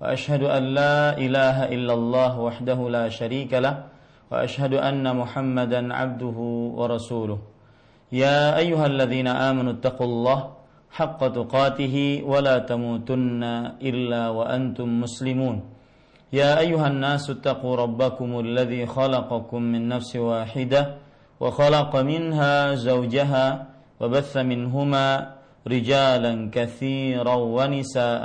Wa ashhadu an la ilaha illallah wahdahu la sharika lahu wa ashhadu anna Muhammadan 'abduhu wa rasuluh. يا أيها الذين آمنوا اتقوا الله حق تقاته ولا تموتن إلا وأنتم مسلمون يا أيها الناس اتقوا ربكم الذي خلقكم من نفس واحدة وخلق منها زوجها وبث منهما رجالا كثيرا ونساء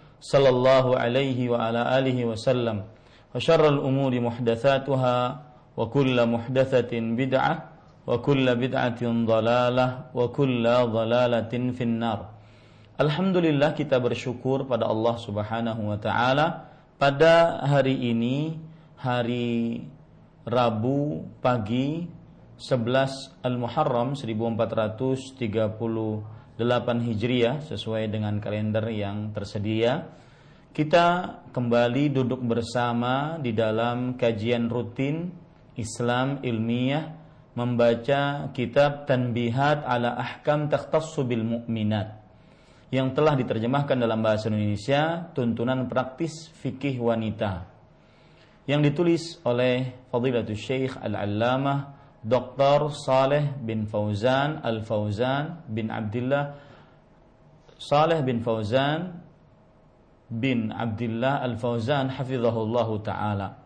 صلى الله عليه وعلى آله وسلم وشر الأمور محدثاتها وكل محدثة بدعة وكل بدعة ضلالة وكل ضلالة في النار Alhamdulillah kita bersyukur pada Allah Subhanahu wa taala pada hari ini hari Rabu pagi 11 Al-Muharram 1438 Hijriah sesuai dengan kalender yang tersedia. Kita kembali duduk bersama di dalam kajian rutin Islam ilmiah membaca kitab Tanbihat ala Ahkam Takhtassu bil Mu'minat yang telah diterjemahkan dalam bahasa Indonesia tuntunan praktis fikih wanita yang ditulis oleh Fadilatul Syekh Al-Allamah Dr. Saleh bin Fauzan Al-Fauzan bin Abdullah Saleh bin Fauzan bin Abdullah Al-Fauzan hafizahullahu taala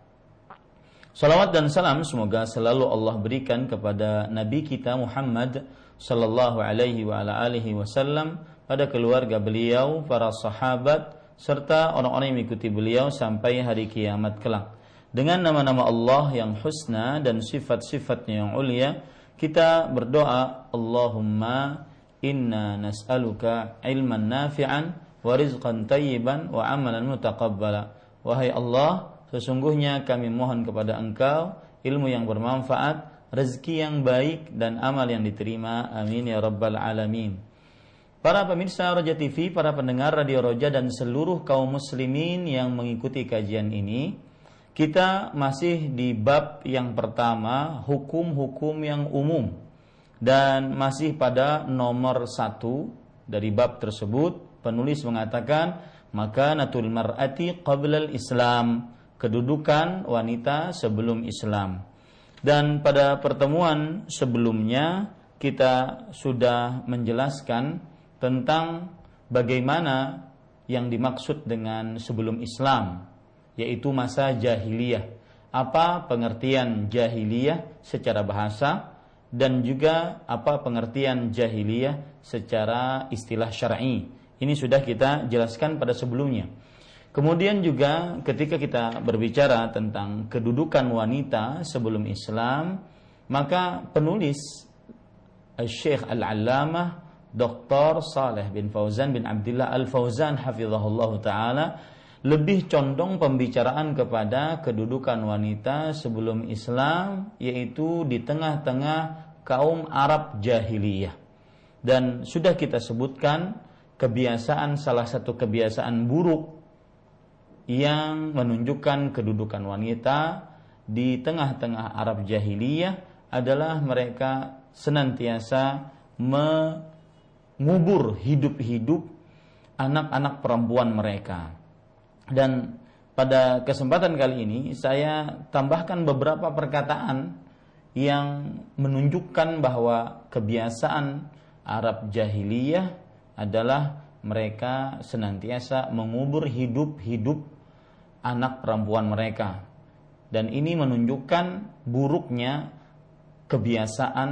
Salawat dan salam semoga selalu Allah berikan kepada Nabi kita Muhammad sallallahu alaihi wa ala alihi wasallam pada keluarga beliau, para sahabat serta orang-orang yang mengikuti beliau sampai hari kiamat kelak. Dengan nama-nama Allah yang husna dan sifat-sifatnya yang ulia, kita berdoa Allahumma inna nas'aluka ilman nafi'an wa rizqan tayyiban wa amalan mutaqabbala. Wahai Allah, Sesungguhnya kami mohon kepada engkau ilmu yang bermanfaat, rezeki yang baik dan amal yang diterima. Amin ya rabbal alamin. Para pemirsa Roja TV, para pendengar Radio Roja dan seluruh kaum muslimin yang mengikuti kajian ini, kita masih di bab yang pertama, hukum-hukum yang umum. Dan masih pada nomor satu dari bab tersebut, penulis mengatakan, maka natul mar'ati qabla islam kedudukan wanita sebelum Islam. Dan pada pertemuan sebelumnya kita sudah menjelaskan tentang bagaimana yang dimaksud dengan sebelum Islam, yaitu masa jahiliyah. Apa pengertian jahiliyah secara bahasa dan juga apa pengertian jahiliyah secara istilah syar'i. Ini sudah kita jelaskan pada sebelumnya. Kemudian juga ketika kita berbicara tentang kedudukan wanita sebelum Islam, maka penulis Syekh Al-Allamah Dr. Saleh bin Fauzan bin Abdullah Al-Fauzan hafizahullah taala lebih condong pembicaraan kepada kedudukan wanita sebelum Islam yaitu di tengah-tengah kaum Arab jahiliyah. Dan sudah kita sebutkan kebiasaan salah satu kebiasaan buruk yang menunjukkan kedudukan wanita di tengah-tengah Arab jahiliyah adalah mereka senantiasa mengubur hidup-hidup anak-anak perempuan mereka. Dan pada kesempatan kali ini saya tambahkan beberapa perkataan yang menunjukkan bahwa kebiasaan Arab jahiliyah adalah mereka senantiasa mengubur hidup-hidup anak perempuan mereka. Dan ini menunjukkan buruknya kebiasaan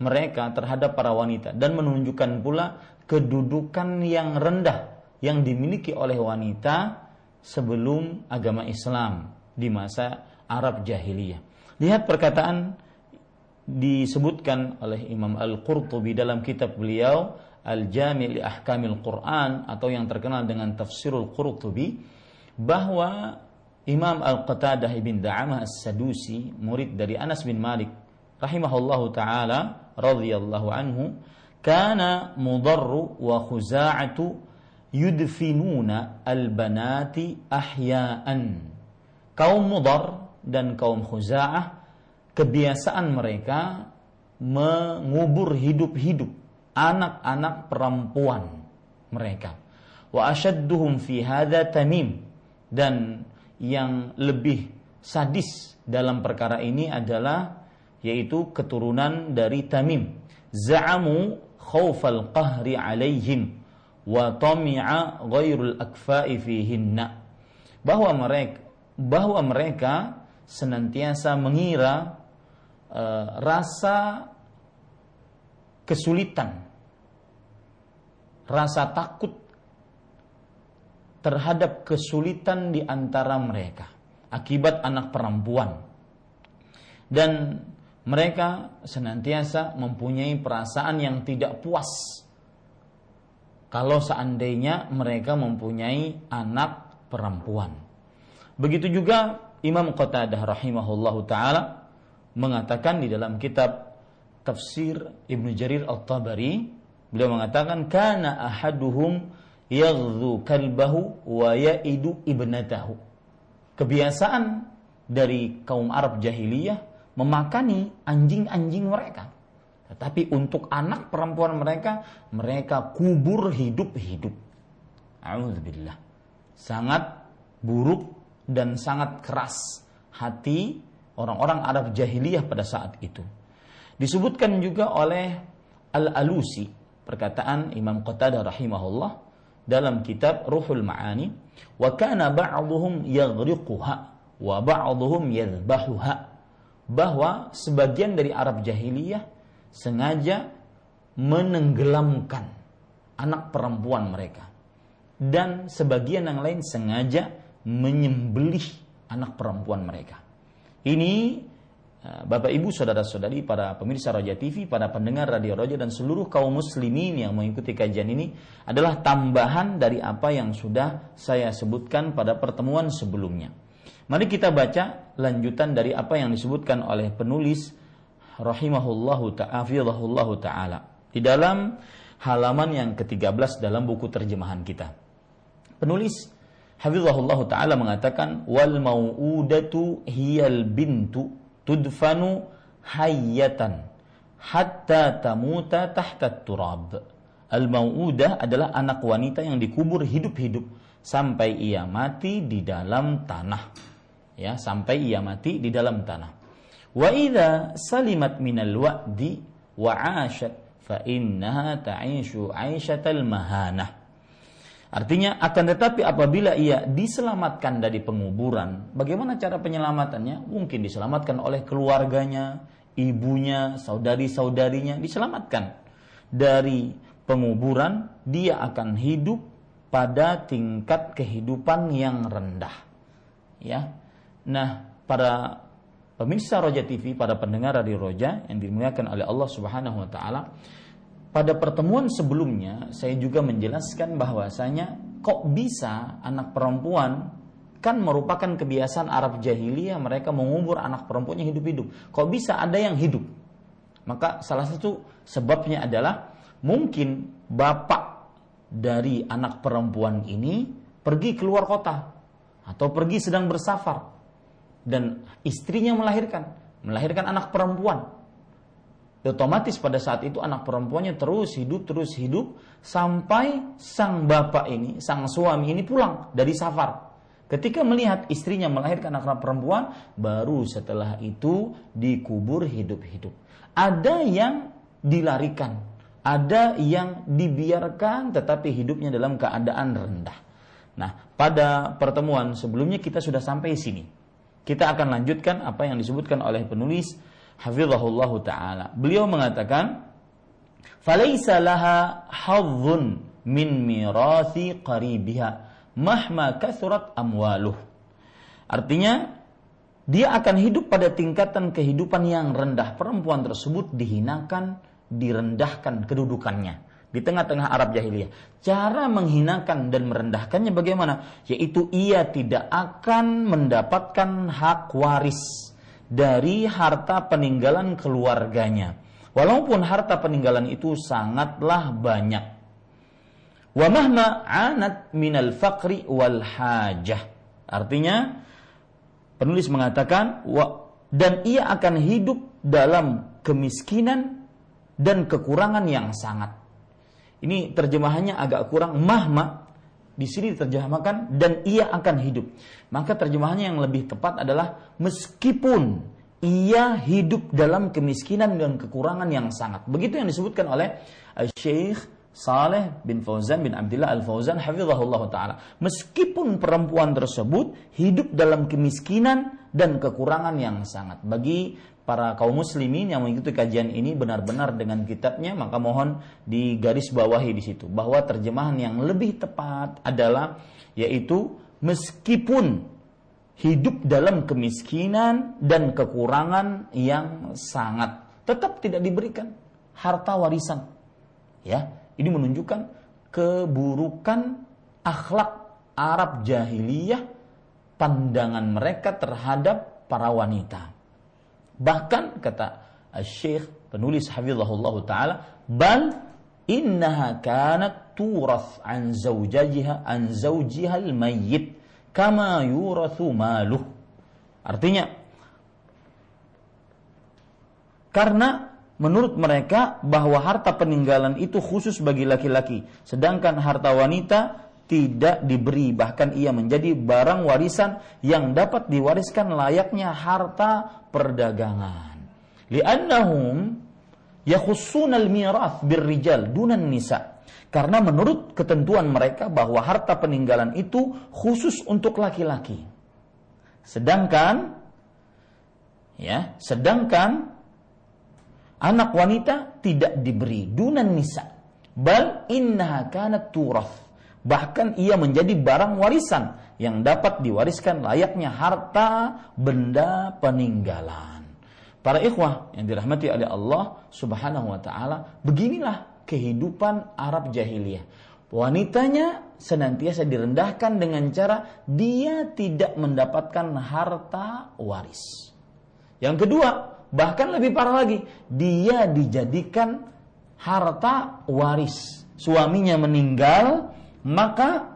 mereka terhadap para wanita. Dan menunjukkan pula kedudukan yang rendah yang dimiliki oleh wanita sebelum agama Islam di masa Arab jahiliyah. Lihat perkataan disebutkan oleh Imam Al-Qurtubi dalam kitab beliau Al-Jami' li Ahkamil Quran atau yang terkenal dengan Tafsirul Qurtubi bahwa Imam Al-Qatadah bin Da'amah As-Sadusi murid dari Anas bin Malik rahimahullahu taala radhiyallahu anhu kana mudarru wa khuza'atu yudfinuna al-banati ahya'an kaum mudar dan kaum khuza'ah kebiasaan mereka mengubur hidup-hidup anak-anak perempuan mereka. Wa asyadduhum fi hadha tamim dan yang lebih sadis dalam perkara ini adalah yaitu keturunan dari Tamim. Za'amu khawfal qahri alaihim wa tami'a ghairul akfa'i fihinna. Bahwa mereka bahwa mereka senantiasa mengira uh, rasa kesulitan, rasa takut terhadap kesulitan di antara mereka akibat anak perempuan. Dan mereka senantiasa mempunyai perasaan yang tidak puas kalau seandainya mereka mempunyai anak perempuan. Begitu juga Imam Qatadah rahimahullahu taala mengatakan di dalam kitab tafsir Ibnu Jarir Al-Tabari beliau mengatakan kana ahaduhum yaghdhu kalbahu wa ya'idu ibnatahu kebiasaan dari kaum Arab jahiliyah memakani anjing-anjing mereka tetapi untuk anak perempuan mereka mereka kubur hidup-hidup Alhamdulillah sangat buruk dan sangat keras hati orang-orang Arab jahiliyah pada saat itu. Disebutkan juga oleh Al-Alusi, perkataan Imam Qatadah rahimahullah dalam kitab Ruhul Ma'ani, wa kana ba'dhum yaghriquha wa. Bahwa sebagian dari Arab jahiliyah sengaja menenggelamkan anak perempuan mereka dan sebagian yang lain sengaja menyembelih anak perempuan mereka. Ini eh, Bapak Ibu saudara-saudari para pemirsa Roja TV, para pendengar Radio Roja dan seluruh kaum muslimin yang mengikuti kajian ini adalah tambahan dari apa yang sudah saya sebutkan pada pertemuan sebelumnya. Mari kita baca lanjutan dari apa yang disebutkan oleh penulis rahimahullahu ta'ala taala di dalam halaman yang ke-13 dalam buku terjemahan kita. Penulis Hafizahullah taala mengatakan wal mau'udatu hiyal bintu tudfanu hayyatan hatta tamuta tahta turab. Al mau'udah adalah anak wanita yang dikubur hidup-hidup sampai ia mati di dalam tanah. Ya, sampai ia mati di dalam tanah. Wa idza salimat minal wa'di wa 'ashat fa innaha Artinya akan tetapi apabila ia diselamatkan dari penguburan, bagaimana cara penyelamatannya? Mungkin diselamatkan oleh keluarganya, ibunya, saudari-saudarinya diselamatkan dari penguburan, dia akan hidup pada tingkat kehidupan yang rendah. Ya. Nah, para pemirsa Roja TV, para pendengar radio Roja yang dimuliakan oleh Allah Subhanahu wa taala, pada pertemuan sebelumnya saya juga menjelaskan bahwasanya kok bisa anak perempuan kan merupakan kebiasaan Arab jahiliyah mereka mengubur anak perempuannya hidup-hidup. Kok bisa ada yang hidup? Maka salah satu sebabnya adalah mungkin bapak dari anak perempuan ini pergi keluar kota atau pergi sedang bersafar dan istrinya melahirkan, melahirkan anak perempuan. Otomatis pada saat itu anak perempuannya terus hidup terus hidup sampai sang bapak ini sang suami ini pulang dari safar. Ketika melihat istrinya melahirkan anak perempuan baru setelah itu dikubur hidup-hidup. Ada yang dilarikan ada yang dibiarkan tetapi hidupnya dalam keadaan rendah. Nah pada pertemuan sebelumnya kita sudah sampai sini Kita akan lanjutkan apa yang disebutkan oleh penulis Hafizahullah taala. Beliau mengatakan, "Falaisa laha min mirathi qaribiha mahma kathurat amwaluh." Artinya, dia akan hidup pada tingkatan kehidupan yang rendah. Perempuan tersebut dihinakan, direndahkan kedudukannya di tengah-tengah Arab jahiliyah. Cara menghinakan dan merendahkannya bagaimana? Yaitu ia tidak akan mendapatkan hak waris dari harta peninggalan keluarganya. Walaupun harta peninggalan itu sangatlah banyak. Wa mahma anat minal faqri wal hajah. Artinya penulis mengatakan dan ia akan hidup dalam kemiskinan dan kekurangan yang sangat. Ini terjemahannya agak kurang mahma di sini diterjemahkan dan ia akan hidup. Maka terjemahannya yang lebih tepat adalah meskipun ia hidup dalam kemiskinan dan kekurangan yang sangat. Begitu yang disebutkan oleh Syekh Saleh bin Fauzan bin Abdullah Al Fauzan hafizahullah taala. Meskipun perempuan tersebut hidup dalam kemiskinan dan kekurangan yang sangat. Bagi para kaum muslimin yang mengikuti kajian ini benar-benar dengan kitabnya, maka mohon digaris bawahi di situ bahwa terjemahan yang lebih tepat adalah yaitu meskipun hidup dalam kemiskinan dan kekurangan yang sangat tetap tidak diberikan harta warisan. Ya, ini menunjukkan keburukan akhlak Arab jahiliyah pandangan mereka terhadap para wanita. Bahkan kata Syekh penulis Hafizahullah taala, bal innaha kanat turath an zawjajiha an zawjiha al-mayyit kama yurathu maluh. Artinya karena menurut mereka bahwa harta peninggalan itu khusus bagi laki-laki, sedangkan harta wanita tidak diberi bahkan ia menjadi barang warisan yang dapat diwariskan layaknya harta perdagangan. Li'annahum yakhussun al-mirath birrijal dunan nisa. Karena menurut ketentuan mereka bahwa harta peninggalan itu khusus untuk laki-laki. Sedangkan ya, sedangkan anak wanita tidak diberi dunan nisa bal innaha kanat turath bahkan ia menjadi barang warisan yang dapat diwariskan layaknya harta benda peninggalan. Para ikhwah yang dirahmati oleh Allah Subhanahu wa taala beginilah kehidupan Arab jahiliyah. Wanitanya senantiasa direndahkan dengan cara dia tidak mendapatkan harta waris. Yang kedua Bahkan lebih parah lagi, dia dijadikan harta waris. Suaminya meninggal, maka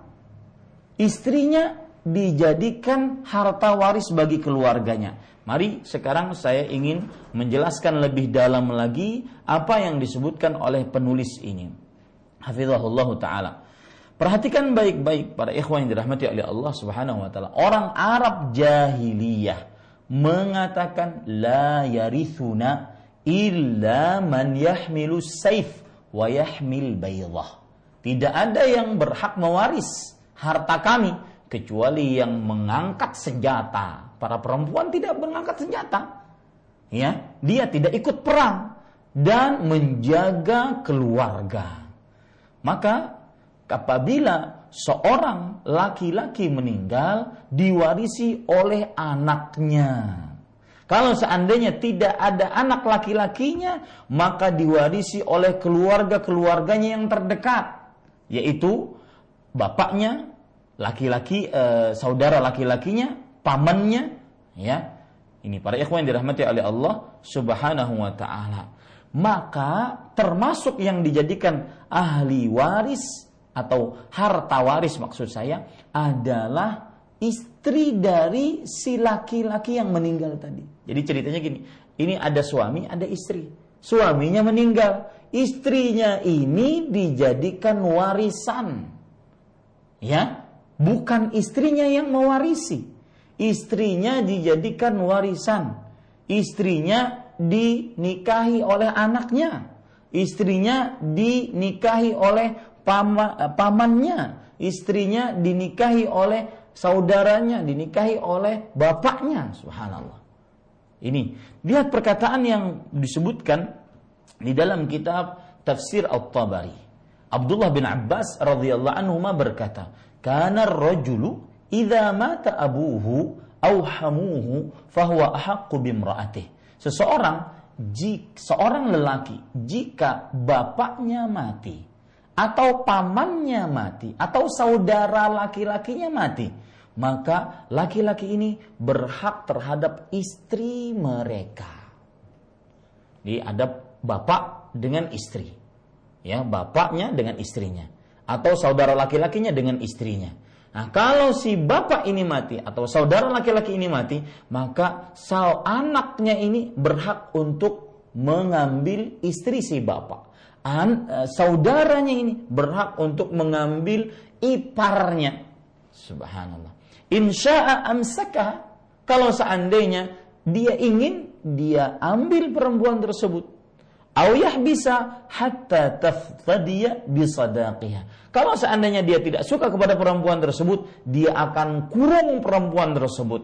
istrinya dijadikan harta waris bagi keluarganya. Mari sekarang saya ingin menjelaskan lebih dalam lagi apa yang disebutkan oleh penulis ini. Hafizahullah taala. Perhatikan baik-baik para ikhwan yang dirahmati oleh Allah Subhanahu wa taala. Orang Arab jahiliyah mengatakan la yarithuna illa man yahmilu saif wa yahmil baydah. Tidak ada yang berhak mewaris harta kami kecuali yang mengangkat senjata. Para perempuan tidak mengangkat senjata. Ya, dia tidak ikut perang dan menjaga keluarga. Maka apabila seorang laki-laki meninggal diwarisi oleh anaknya. Kalau seandainya tidak ada anak laki-lakinya, maka diwarisi oleh keluarga-keluarganya yang terdekat, yaitu bapaknya, laki-laki, e, saudara laki-lakinya, pamannya, ya. Ini para ikhwan yang dirahmati oleh Allah Subhanahu wa taala. Maka termasuk yang dijadikan ahli waris atau harta waris maksud saya adalah istri dari si laki-laki yang meninggal tadi. Jadi ceritanya gini, ini ada suami, ada istri. Suaminya meninggal, istrinya ini dijadikan warisan. Ya, bukan istrinya yang mewarisi. Istrinya dijadikan warisan. Istrinya dinikahi oleh anaknya. Istrinya dinikahi oleh pama, pamannya, istrinya dinikahi oleh saudaranya, dinikahi oleh bapaknya. Subhanallah. Ini lihat perkataan yang disebutkan di dalam kitab Tafsir At-Tabari. Abdullah bin Abbas radhiyallahu anhu berkata, "Kana ar-rajulu idza mata abuhu aw hamuhu fahuwa ahaqqu bimra'atih." Seseorang jika seorang lelaki jika bapaknya mati atau pamannya mati atau saudara laki-lakinya mati maka laki-laki ini berhak terhadap istri mereka. Di ada bapak dengan istri. Ya, bapaknya dengan istrinya atau saudara laki-lakinya dengan istrinya. Nah, kalau si bapak ini mati atau saudara laki-laki ini mati, maka sal anaknya ini berhak untuk mengambil istri si bapak an, uh, saudaranya ini berhak untuk mengambil iparnya. Subhanallah. Insya'a amsaka kalau seandainya dia ingin dia ambil perempuan tersebut. Awyah bisa hatta taftadiya bisadaqiha. Kalau seandainya dia tidak suka kepada perempuan tersebut, dia akan kurung perempuan tersebut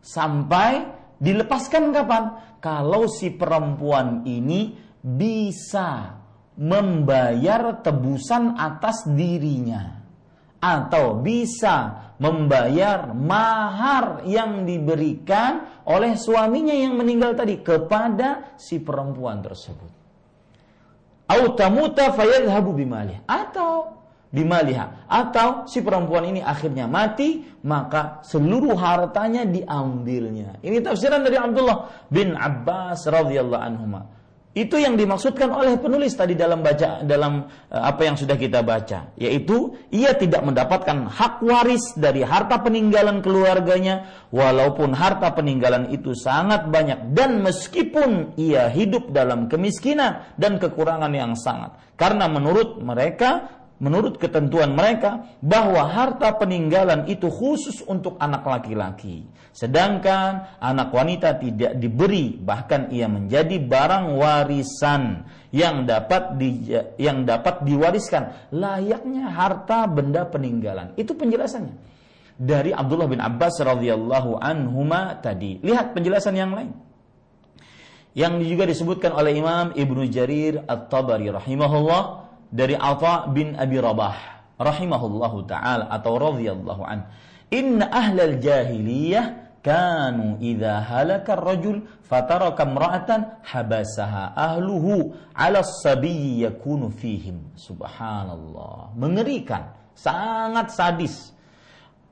sampai dilepaskan kapan? Kalau si perempuan ini bisa membayar tebusan atas dirinya atau bisa membayar mahar yang diberikan oleh suaminya yang meninggal tadi kepada si perempuan tersebut. Autamuta fayadhabu bimalih atau bimaliha atau si perempuan ini akhirnya mati maka seluruh hartanya diambilnya. Ini tafsiran dari Abdullah bin Abbas radhiyallahu anhu. Itu yang dimaksudkan oleh penulis tadi dalam baca dalam uh, apa yang sudah kita baca, yaitu ia tidak mendapatkan hak waris dari harta peninggalan keluarganya walaupun harta peninggalan itu sangat banyak dan meskipun ia hidup dalam kemiskinan dan kekurangan yang sangat. Karena menurut mereka menurut ketentuan mereka bahwa harta peninggalan itu khusus untuk anak laki-laki. Sedangkan anak wanita tidak diberi bahkan ia menjadi barang warisan yang dapat di, yang dapat diwariskan layaknya harta benda peninggalan. Itu penjelasannya. Dari Abdullah bin Abbas radhiyallahu anhuma tadi. Lihat penjelasan yang lain. Yang juga disebutkan oleh Imam Ibnu Jarir At-Tabari rahimahullah dari Atha bin Abi Rabah rahimahullahu taala atau radhiyallahu an. Inna ahlal jahiliyah kanu idza halaka ar-rajul fataraka imra'atan habasaha ahluhu 'ala as-sabiyyi yakunu fihim. Subhanallah. Mengerikan, sangat sadis.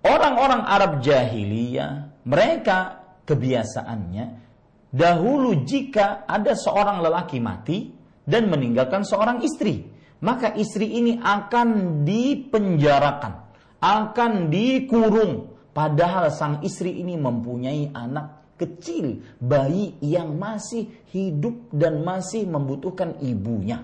Orang-orang Arab jahiliyah, mereka kebiasaannya dahulu jika ada seorang lelaki mati dan meninggalkan seorang istri, maka istri ini akan dipenjarakan, akan dikurung. Padahal sang istri ini mempunyai anak kecil, bayi yang masih hidup dan masih membutuhkan ibunya.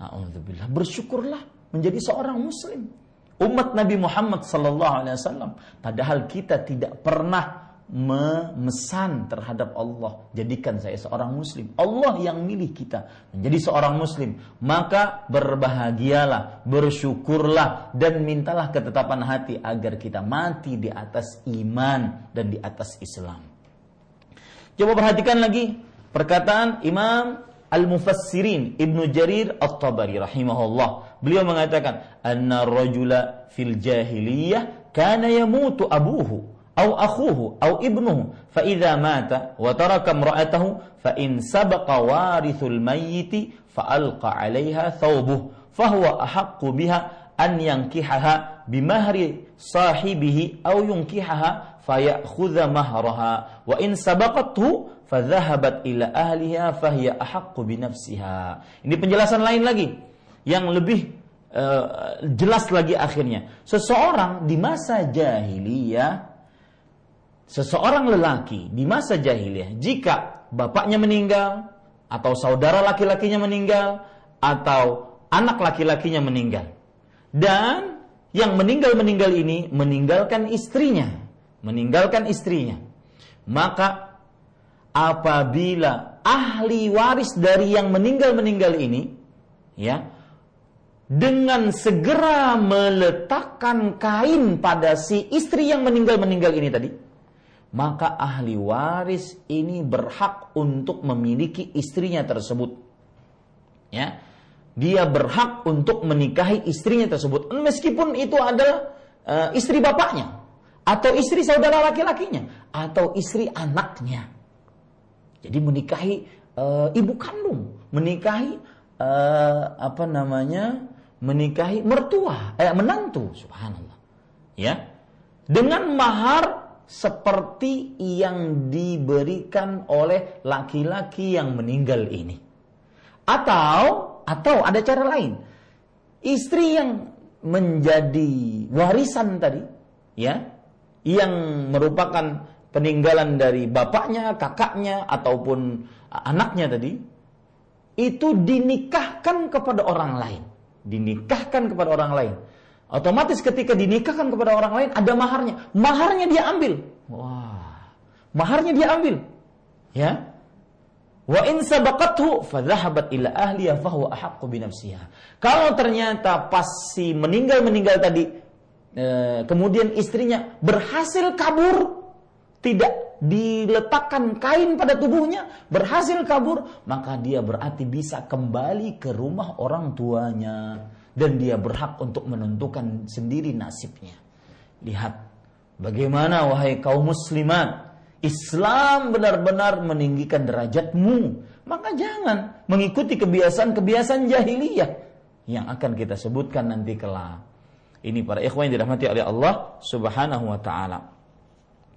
Alhamdulillah, bersyukurlah menjadi seorang muslim. Umat Nabi Muhammad wasallam. Padahal kita tidak pernah memesan terhadap Allah. Jadikan saya seorang muslim. Allah yang milih kita menjadi seorang muslim. Maka berbahagialah bersyukurlah dan mintalah ketetapan hati agar kita mati di atas iman dan di atas Islam. Coba perhatikan lagi perkataan Imam Al-Mufassirin Ibnu Jarir At-Tabari rahimahullah. Beliau mengatakan anna rajula fil jahiliyah kana yamutu abuhu أو أخوه أو ابنه فإذا مات وترك امرأته فإن سبق وارث الميت فألقى عليها ثوبه فهو أحق بها أن ينكحها بمهر صاحبه أو ينكحها فيأخذ مهرها وإن سبقته فذهبت إلى أهلها فهي أحق بنفسها Ini penjelasan lain lagi yang lebih uh, jelas lagi akhirnya. Seseorang di masa jahiliyah seseorang lelaki di masa jahiliyah jika bapaknya meninggal atau saudara laki-lakinya meninggal atau anak laki-lakinya meninggal. Dan yang meninggal-meninggal ini meninggalkan istrinya meninggalkan istrinya. Maka apabila ahli waris dari yang meninggal-meninggal ini ya dengan segera meletakkan kain pada si istri yang meninggal-meninggal ini tadi, maka ahli waris ini berhak untuk memiliki istrinya tersebut. Ya. Dia berhak untuk menikahi istrinya tersebut meskipun itu adalah uh, istri bapaknya atau istri saudara laki-lakinya atau istri anaknya. Jadi menikahi uh, ibu kandung, menikahi uh, apa namanya? menikahi mertua, eh menantu, subhanallah. Ya. Dengan mahar seperti yang diberikan oleh laki-laki yang meninggal ini. Atau atau ada cara lain. Istri yang menjadi warisan tadi, ya, yang merupakan peninggalan dari bapaknya, kakaknya ataupun anaknya tadi, itu dinikahkan kepada orang lain dinikahkan kepada orang lain. Otomatis ketika dinikahkan kepada orang lain ada maharnya. Maharnya dia ambil. Wah. Maharnya dia ambil. Ya. Wa in sabaqathu fadhahabat ila ahliya fahuwa ahaqqu bi nafsiha. Kalau ternyata pas si meninggal-meninggal tadi eh, kemudian istrinya berhasil kabur tidak diletakkan kain pada tubuhnya, berhasil kabur, maka dia berarti bisa kembali ke rumah orang tuanya dan dia berhak untuk menentukan sendiri nasibnya. Lihat bagaimana wahai kaum muslimat, Islam benar-benar meninggikan derajatmu. Maka jangan mengikuti kebiasaan-kebiasaan jahiliyah yang akan kita sebutkan nanti kelak. Ini para ikhwan yang dirahmati oleh Allah Subhanahu wa taala.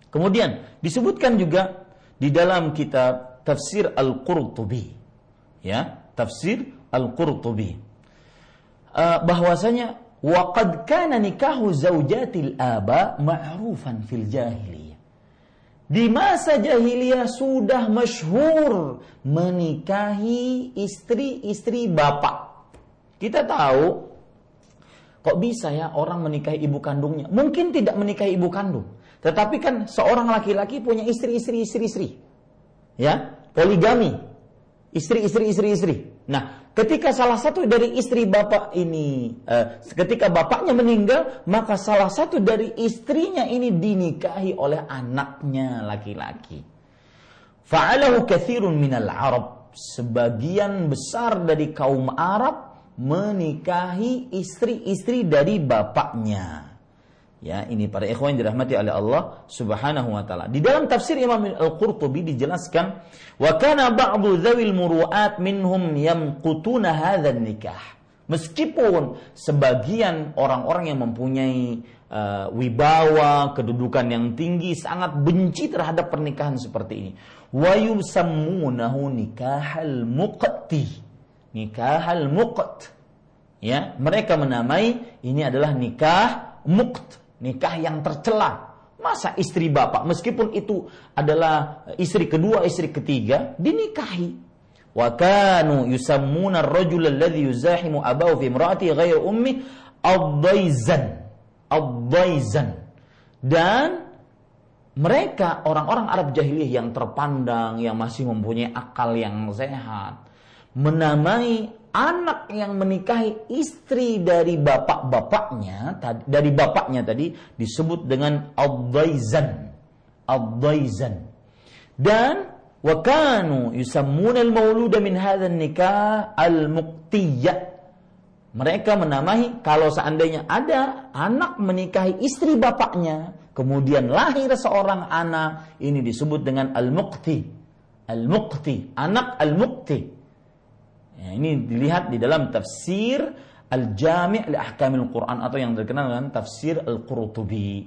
Kemudian disebutkan juga di dalam kitab Tafsir Al-Qurtubi. Ya, Tafsir Al-Qurtubi. Uh, bahwasanya waqad kana nikahu zaujatil aba ma'rufan fil jahiliyah. Di masa jahiliyah sudah masyhur menikahi istri-istri bapak. Kita tahu kok bisa ya orang menikahi ibu kandungnya? Mungkin tidak menikahi ibu kandung, tetapi kan seorang laki-laki punya istri, istri, istri, istri. Ya, poligami. Istri, istri, istri, istri. Nah, ketika salah satu dari istri bapak ini, eh, ketika bapaknya meninggal, maka salah satu dari istrinya ini dinikahi oleh anaknya laki-laki. Fa'alahu kathirun minal Arab. Sebagian besar dari kaum Arab menikahi istri-istri dari bapaknya. Ya, ini para ikhwan yang dirahmati oleh Allah Subhanahu wa taala. Di dalam tafsir Imam Al-Qurtubi dijelaskan, "Wa kana ba'du dzawil muru'at minhum yamqutuna hadzal nikah." Meskipun sebagian orang-orang yang mempunyai uh, wibawa, kedudukan yang tinggi sangat benci terhadap pernikahan seperti ini. Wa yusammunahu nikahal muqti. Nikahal muqt. Ya, mereka menamai ini adalah nikah muqt nikah yang tercela. Masa istri bapak meskipun itu adalah istri kedua, istri ketiga dinikahi. Wa kanu yusammuna ar-rajul alladhi yuzahimu abahu fi imraati ghair ummi ad-daizan. Ad-daizan. Dan mereka orang-orang Arab jahiliyah yang terpandang, yang masih mempunyai akal yang sehat, menamai anak yang menikahi istri dari bapak-bapaknya dari bapaknya tadi disebut dengan abdaizan abdaizan dan wakanu yusammun al-mauluda min hadzal nikah al-muqtiyah mereka menamai kalau seandainya ada anak menikahi istri bapaknya kemudian lahir seorang anak ini disebut dengan al-muqti. Al-muqti anak al-muqti Ya, ini dilihat di dalam tafsir Al-Jami' li Ahkamil Quran atau yang terkenal dengan tafsir Al-Qurtubi.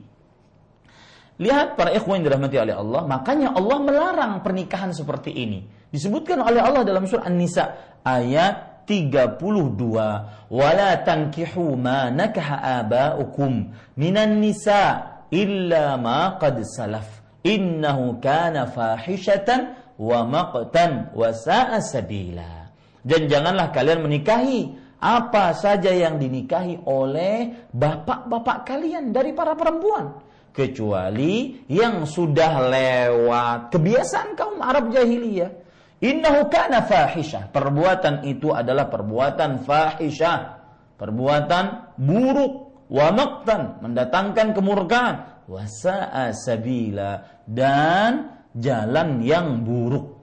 Lihat para ikhwan yang dirahmati oleh Allah, makanya Allah melarang pernikahan seperti ini. Disebutkan oleh Allah dalam surah An-Nisa ayat 32, "Wala tankihu ma nakaha aba'ukum minan nisa illa ma qad salaf. Innahu kana fahishatan wa maqtan wa sa'a sabila." Dan janganlah kalian menikahi apa saja yang dinikahi oleh bapak-bapak kalian dari para perempuan. Kecuali yang sudah lewat kebiasaan kaum Arab jahiliyah. Innahu kana fahisha perbuatan itu adalah perbuatan fahisha perbuatan buruk. Wa maqtan. Mendatangkan kemurkaan. Wa sabila. Dan jalan yang buruk.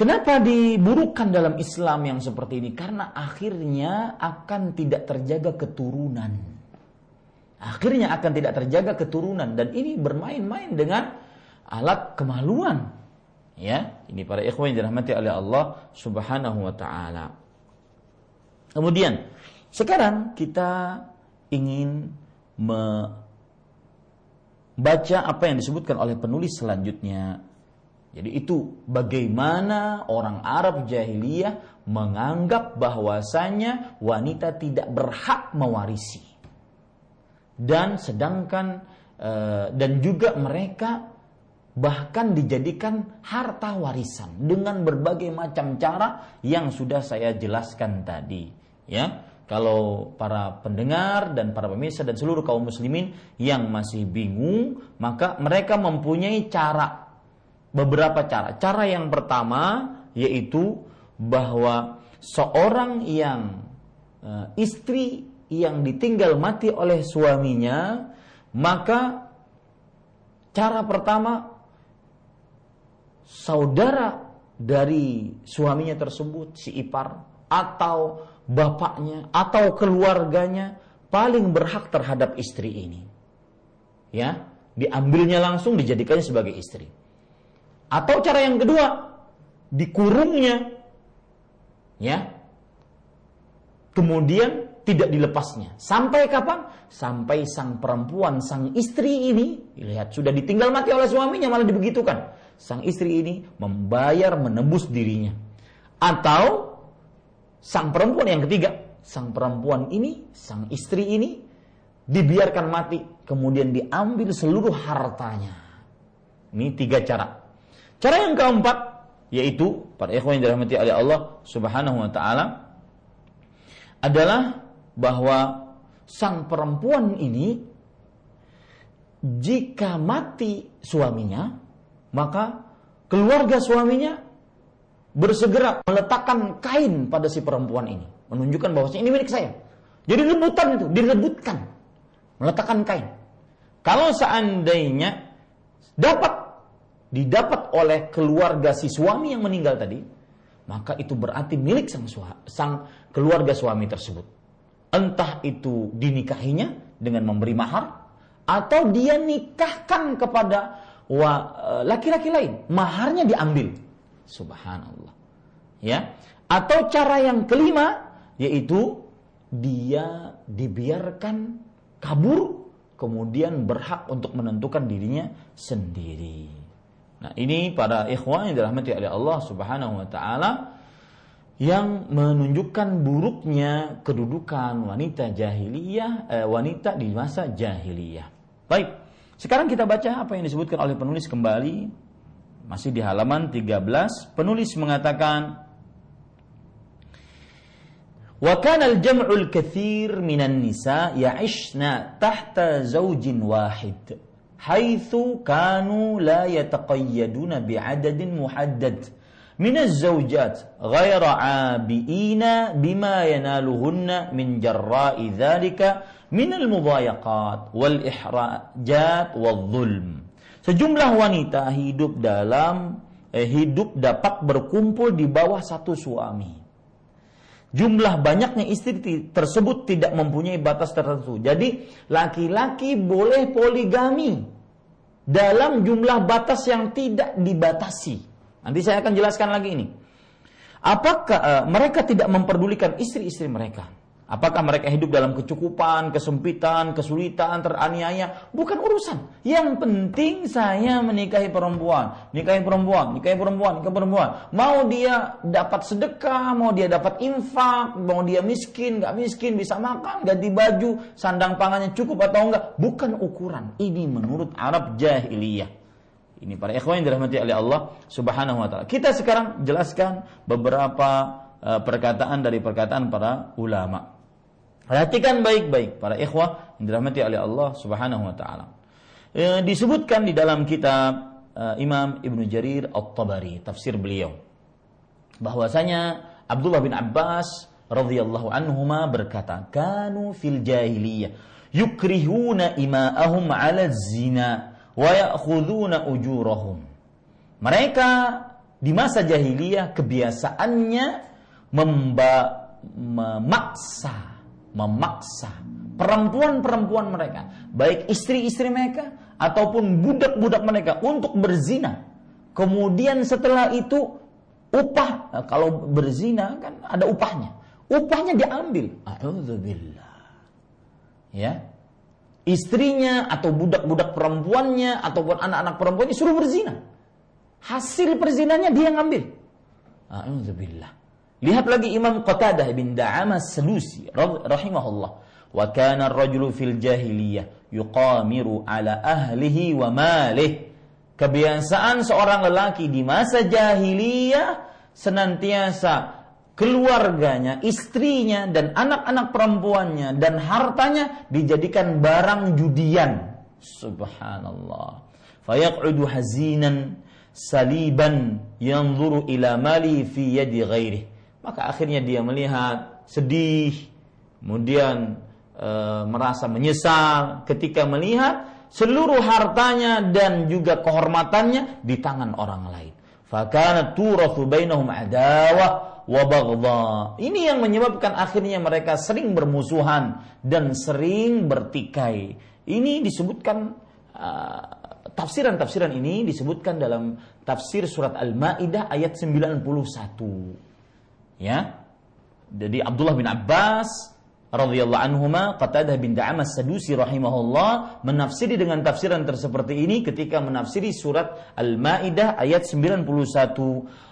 Kenapa diburukkan dalam Islam yang seperti ini? Karena akhirnya akan tidak terjaga keturunan. Akhirnya akan tidak terjaga keturunan dan ini bermain-main dengan alat kemaluan. Ya, ini para ikhwan yang dirahmati oleh Allah Subhanahu wa taala. Kemudian, sekarang kita ingin membaca apa yang disebutkan oleh penulis selanjutnya jadi itu bagaimana orang Arab jahiliyah menganggap bahwasanya wanita tidak berhak mewarisi. Dan sedangkan eh, dan juga mereka bahkan dijadikan harta warisan dengan berbagai macam cara yang sudah saya jelaskan tadi, ya. Kalau para pendengar dan para pemirsa dan seluruh kaum muslimin yang masih bingung, maka mereka mempunyai cara beberapa cara. Cara yang pertama yaitu bahwa seorang yang uh, istri yang ditinggal mati oleh suaminya, maka cara pertama saudara dari suaminya tersebut si ipar atau bapaknya atau keluarganya paling berhak terhadap istri ini. Ya, diambilnya langsung dijadikannya sebagai istri. Atau cara yang kedua, dikurungnya. Ya. Kemudian tidak dilepasnya. Sampai kapan? Sampai sang perempuan, sang istri ini, lihat sudah ditinggal mati oleh suaminya malah dibegitukan. Sang istri ini membayar menebus dirinya. Atau sang perempuan yang ketiga, sang perempuan ini, sang istri ini dibiarkan mati, kemudian diambil seluruh hartanya. Ini tiga cara. Cara yang keempat yaitu para ikhwan yang dirahmati oleh Allah Subhanahu wa taala adalah bahwa sang perempuan ini jika mati suaminya maka keluarga suaminya bersegera meletakkan kain pada si perempuan ini. Menunjukkan bahwa ini milik saya. Jadi rebutan itu direbutkan. Meletakkan kain. Kalau seandainya dapat didapat oleh keluarga si suami yang meninggal tadi, maka itu berarti milik sang, sang keluarga suami tersebut. Entah itu dinikahinya dengan memberi mahar atau dia nikahkan kepada e, laki-laki lain, maharnya diambil. Subhanallah. Ya. Atau cara yang kelima yaitu dia dibiarkan kabur kemudian berhak untuk menentukan dirinya sendiri. Nah, ini para ikhwan yang dirahmati oleh Allah Subhanahu wa taala yang menunjukkan buruknya kedudukan wanita jahiliyah eh, wanita di masa jahiliyah. Baik. Sekarang kita baca apa yang disebutkan oleh penulis kembali masih di halaman 13. Penulis mengatakan Wa kana al-jam'u al-katsir minan nisa ya'ishna tahta zawjin wahid haitsu kanu la yataqayyaduna bi'adadin muhaddad. Min az-zawjat ghaira 'abiina bima yanaluhunna min jarra'i dzalika min al-mudayaqat wal ihrajat dhulm. Sejumlah wanita hidup dalam eh, hidup dapat berkumpul di bawah satu suami jumlah banyaknya istri tersebut tidak mempunyai batas tertentu. Jadi laki-laki boleh poligami dalam jumlah batas yang tidak dibatasi. Nanti saya akan jelaskan lagi ini. Apakah uh, mereka tidak memperdulikan istri-istri mereka? Apakah mereka hidup dalam kecukupan, kesempitan, kesulitan, teraniaya? Bukan urusan. Yang penting saya menikahi perempuan, nikahi perempuan, nikahi perempuan, nikahi perempuan. Mau dia dapat sedekah, mau dia dapat infak, mau dia miskin, nggak miskin, bisa makan, ganti baju, sandang pangannya cukup atau enggak, bukan ukuran. Ini menurut Arab jahiliyah. Ini para ikhwan yang dirahmati oleh Allah Subhanahu wa taala. Kita sekarang jelaskan beberapa uh, perkataan dari perkataan para ulama. Perhatikan baik-baik para ikhwah yang dirahmati oleh Allah Subhanahu wa taala. E, disebutkan di dalam kitab e, Imam Ibnu Jarir At-Tabari, tafsir beliau bahwasanya Abdullah bin Abbas radhiyallahu anhuma berkata, "Kanu fil jahiliyah yukrihuna ima'ahum 'ala zina wa ya'khuduna ujurahum." Mereka di masa jahiliyah kebiasaannya memaksa memaksa perempuan-perempuan mereka, baik istri-istri mereka ataupun budak-budak mereka untuk berzina. Kemudian setelah itu upah nah, kalau berzina kan ada upahnya. Upahnya diambil. Alhamdulillah. Ya. Istrinya atau budak-budak perempuannya ataupun anak-anak perempuannya suruh berzina. Hasil perzinanya dia ngambil. Alhamdulillah. Lihat lagi Imam Qatadah bin Da'amas Salusi rahimahullah wa kana ar-rajulu fil jahiliyah yuqamiru ala ahlihi wa malih kebiasaan seorang lelaki di masa jahiliyah senantiasa keluarganya, istrinya dan anak-anak perempuannya dan hartanya dijadikan barang judian. Subhanallah. Fayaq'udu hazinan saliban yanzuru ila mali fi yadi ghairi. Maka akhirnya dia melihat sedih, kemudian e, merasa menyesal ketika melihat seluruh hartanya dan juga kehormatannya di tangan orang lain. Fakana bainahum adawah wa. Ini yang menyebabkan akhirnya mereka sering bermusuhan dan sering bertikai. Ini disebutkan uh, tafsiran-tafsiran ini disebutkan dalam tafsir surat Al-Maidah ayat 91. Ya. Jadi Abdullah bin Abbas radhiyallahu anhuma Qatadah bin Da'amas Sadusi rahimahullah menafsiri dengan tafsiran tersebut ini ketika menafsiri surat Al-Maidah ayat 91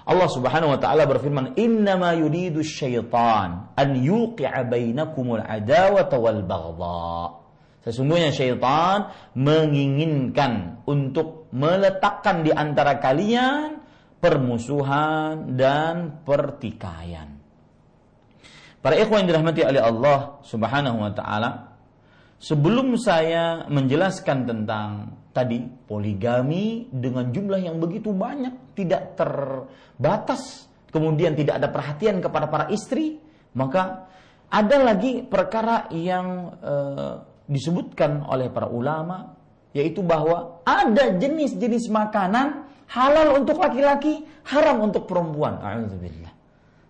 Allah Subhanahu wa taala berfirman innama yuridu syaitan an yuqi'a bainakumul adawata wal baghdha Sesungguhnya syaitan menginginkan untuk meletakkan di antara kalian permusuhan dan pertikaian. Para ikhwan yang dirahmati oleh Allah Subhanahu wa taala, sebelum saya menjelaskan tentang tadi poligami dengan jumlah yang begitu banyak, tidak terbatas, kemudian tidak ada perhatian kepada para istri, maka ada lagi perkara yang e, disebutkan oleh para ulama yaitu bahwa ada jenis-jenis makanan halal untuk laki-laki, haram untuk perempuan. Alhamdulillah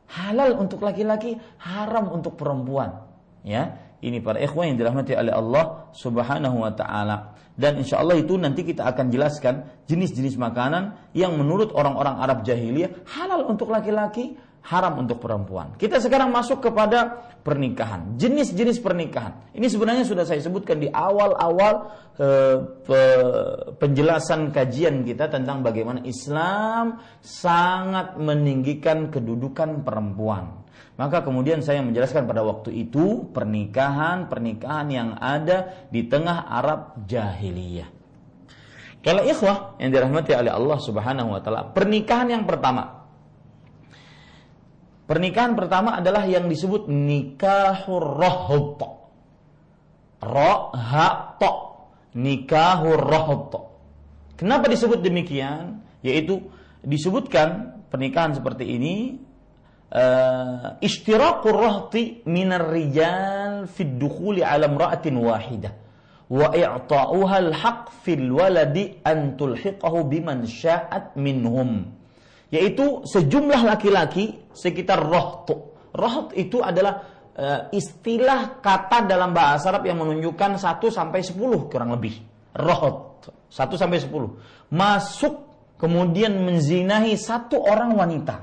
halal untuk laki-laki, haram untuk perempuan. Ya, ini para ikhwan yang dirahmati oleh Allah Subhanahu wa taala. Dan insya Allah itu nanti kita akan jelaskan jenis-jenis makanan yang menurut orang-orang Arab jahiliyah halal untuk laki-laki, haram untuk perempuan. Kita sekarang masuk kepada pernikahan, jenis-jenis pernikahan. Ini sebenarnya sudah saya sebutkan di awal-awal eh, penjelasan kajian kita tentang bagaimana Islam sangat meninggikan kedudukan perempuan. Maka kemudian saya menjelaskan pada waktu itu pernikahan-pernikahan yang ada di tengah Arab jahiliyah. Kalau ikhwah yang dirahmati oleh Allah Subhanahu wa taala, pernikahan yang pertama Pernikahan pertama adalah yang disebut nikahur rohot. Rohato. Nikahur rohot. Kenapa disebut demikian? Yaitu disebutkan pernikahan seperti ini uh, istiraqur rahti minar rijal fid dukhuli ala imra'atin wahidah wa i'ta'uha al-haq fil waladi an tulhiqahu biman sya'at minhum yaitu sejumlah laki-laki sekitar roht. Roht itu adalah uh, istilah kata dalam bahasa Arab yang menunjukkan 1 sampai 10 kurang lebih. Roht 1 sampai 10. Masuk kemudian menzinahi satu orang wanita.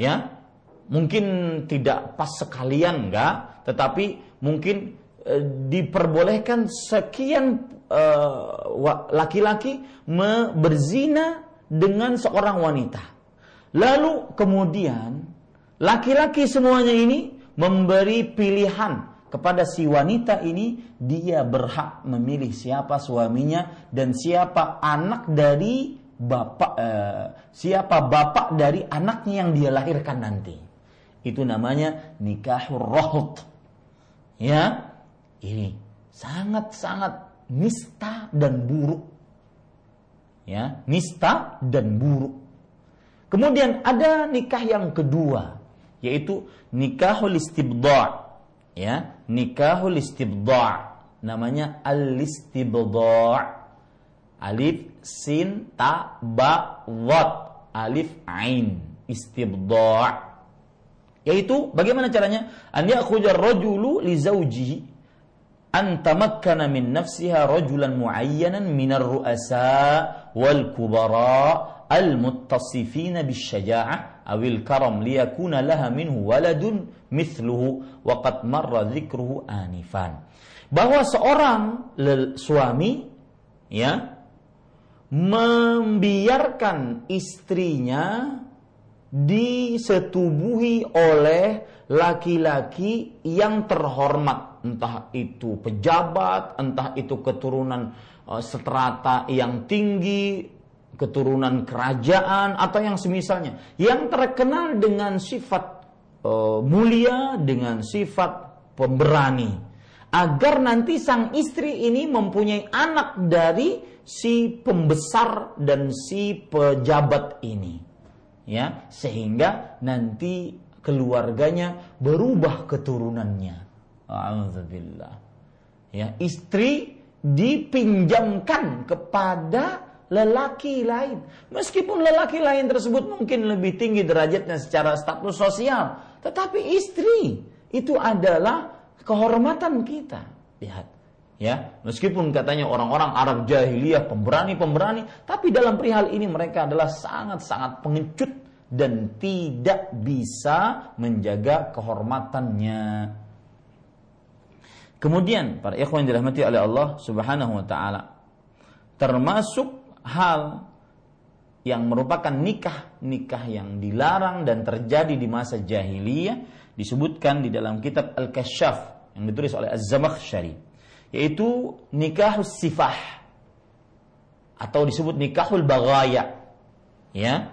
Ya. Mungkin tidak pas sekalian enggak, tetapi mungkin uh, diperbolehkan sekian uh, laki-laki berzina dengan seorang wanita. Lalu kemudian laki-laki semuanya ini memberi pilihan kepada si wanita ini dia berhak memilih siapa suaminya dan siapa anak dari bapak eh, siapa bapak dari anaknya yang dia lahirkan nanti. Itu namanya nikahur rohut. Ya, ini sangat-sangat nista dan buruk ya nista dan buruk. Kemudian ada nikah yang kedua yaitu nikahul istibda' ya nikahul istibda' namanya al-istibda' alif sin ta ba wat. Alif ain. Istibda' yaitu bagaimana caranya? An ya'khudha ar-rajulu li zawjihi an tamakkana min nafsiha rajulan muayyanan min ar-ru'asa al-muttasifina bisyaja'ah awil karam liyakuna laha minhu waladun mithluhu wa qad marra dzikruhu anifan. Bahwa seorang suami ya membiarkan istrinya disetubuhi oleh laki-laki yang terhormat, entah itu pejabat, entah itu keturunan strata yang tinggi, keturunan kerajaan atau yang semisalnya, yang terkenal dengan sifat uh, mulia, dengan sifat pemberani, agar nanti sang istri ini mempunyai anak dari si pembesar dan si pejabat ini. Ya sehingga nanti keluarganya berubah keturunannya. Alhamdulillah ya istri dipinjamkan kepada lelaki lain. Meskipun lelaki lain tersebut mungkin lebih tinggi derajatnya secara status sosial tetapi istri itu adalah kehormatan kita. Lihat ya meskipun katanya orang-orang Arab jahiliyah pemberani-pemberani tapi dalam perihal ini mereka adalah sangat-sangat pengecut dan tidak bisa menjaga kehormatannya kemudian para ikhwan yang dirahmati oleh Allah Subhanahu wa taala termasuk hal yang merupakan nikah-nikah yang dilarang dan terjadi di masa jahiliyah disebutkan di dalam kitab Al-Kasyaf yang ditulis oleh Az-Zamakhsyari yaitu nikah sifah atau disebut nikahul bagaya ya.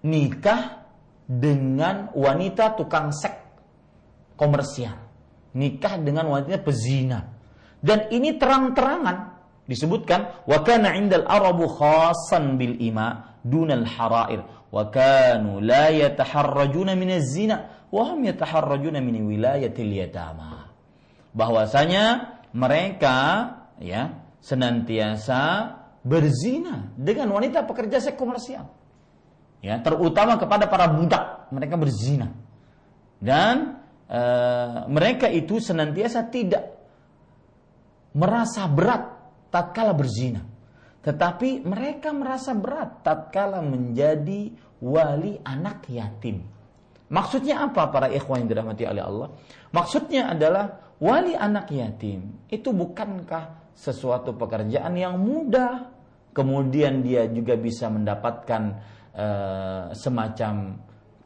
Nikah dengan wanita tukang seks komersial nikah dengan wanita pezina dan ini terang-terangan disebutkan wa kana indal arabu khassan bil ima dunal harair wa kanu la yataharrajuna min az-zina wa hum yataharrajuna min wilayatil yatama bahwasanya mereka ya senantiasa berzina dengan wanita pekerja seks komersial. Ya, terutama kepada para budak, mereka berzina. Dan e, mereka itu senantiasa tidak merasa berat tatkala berzina. Tetapi mereka merasa berat tatkala menjadi wali anak yatim. Maksudnya apa para ikhwan yang dirahmati oleh Allah? Maksudnya adalah wali anak yatim itu bukankah sesuatu pekerjaan yang mudah kemudian dia juga bisa mendapatkan uh, semacam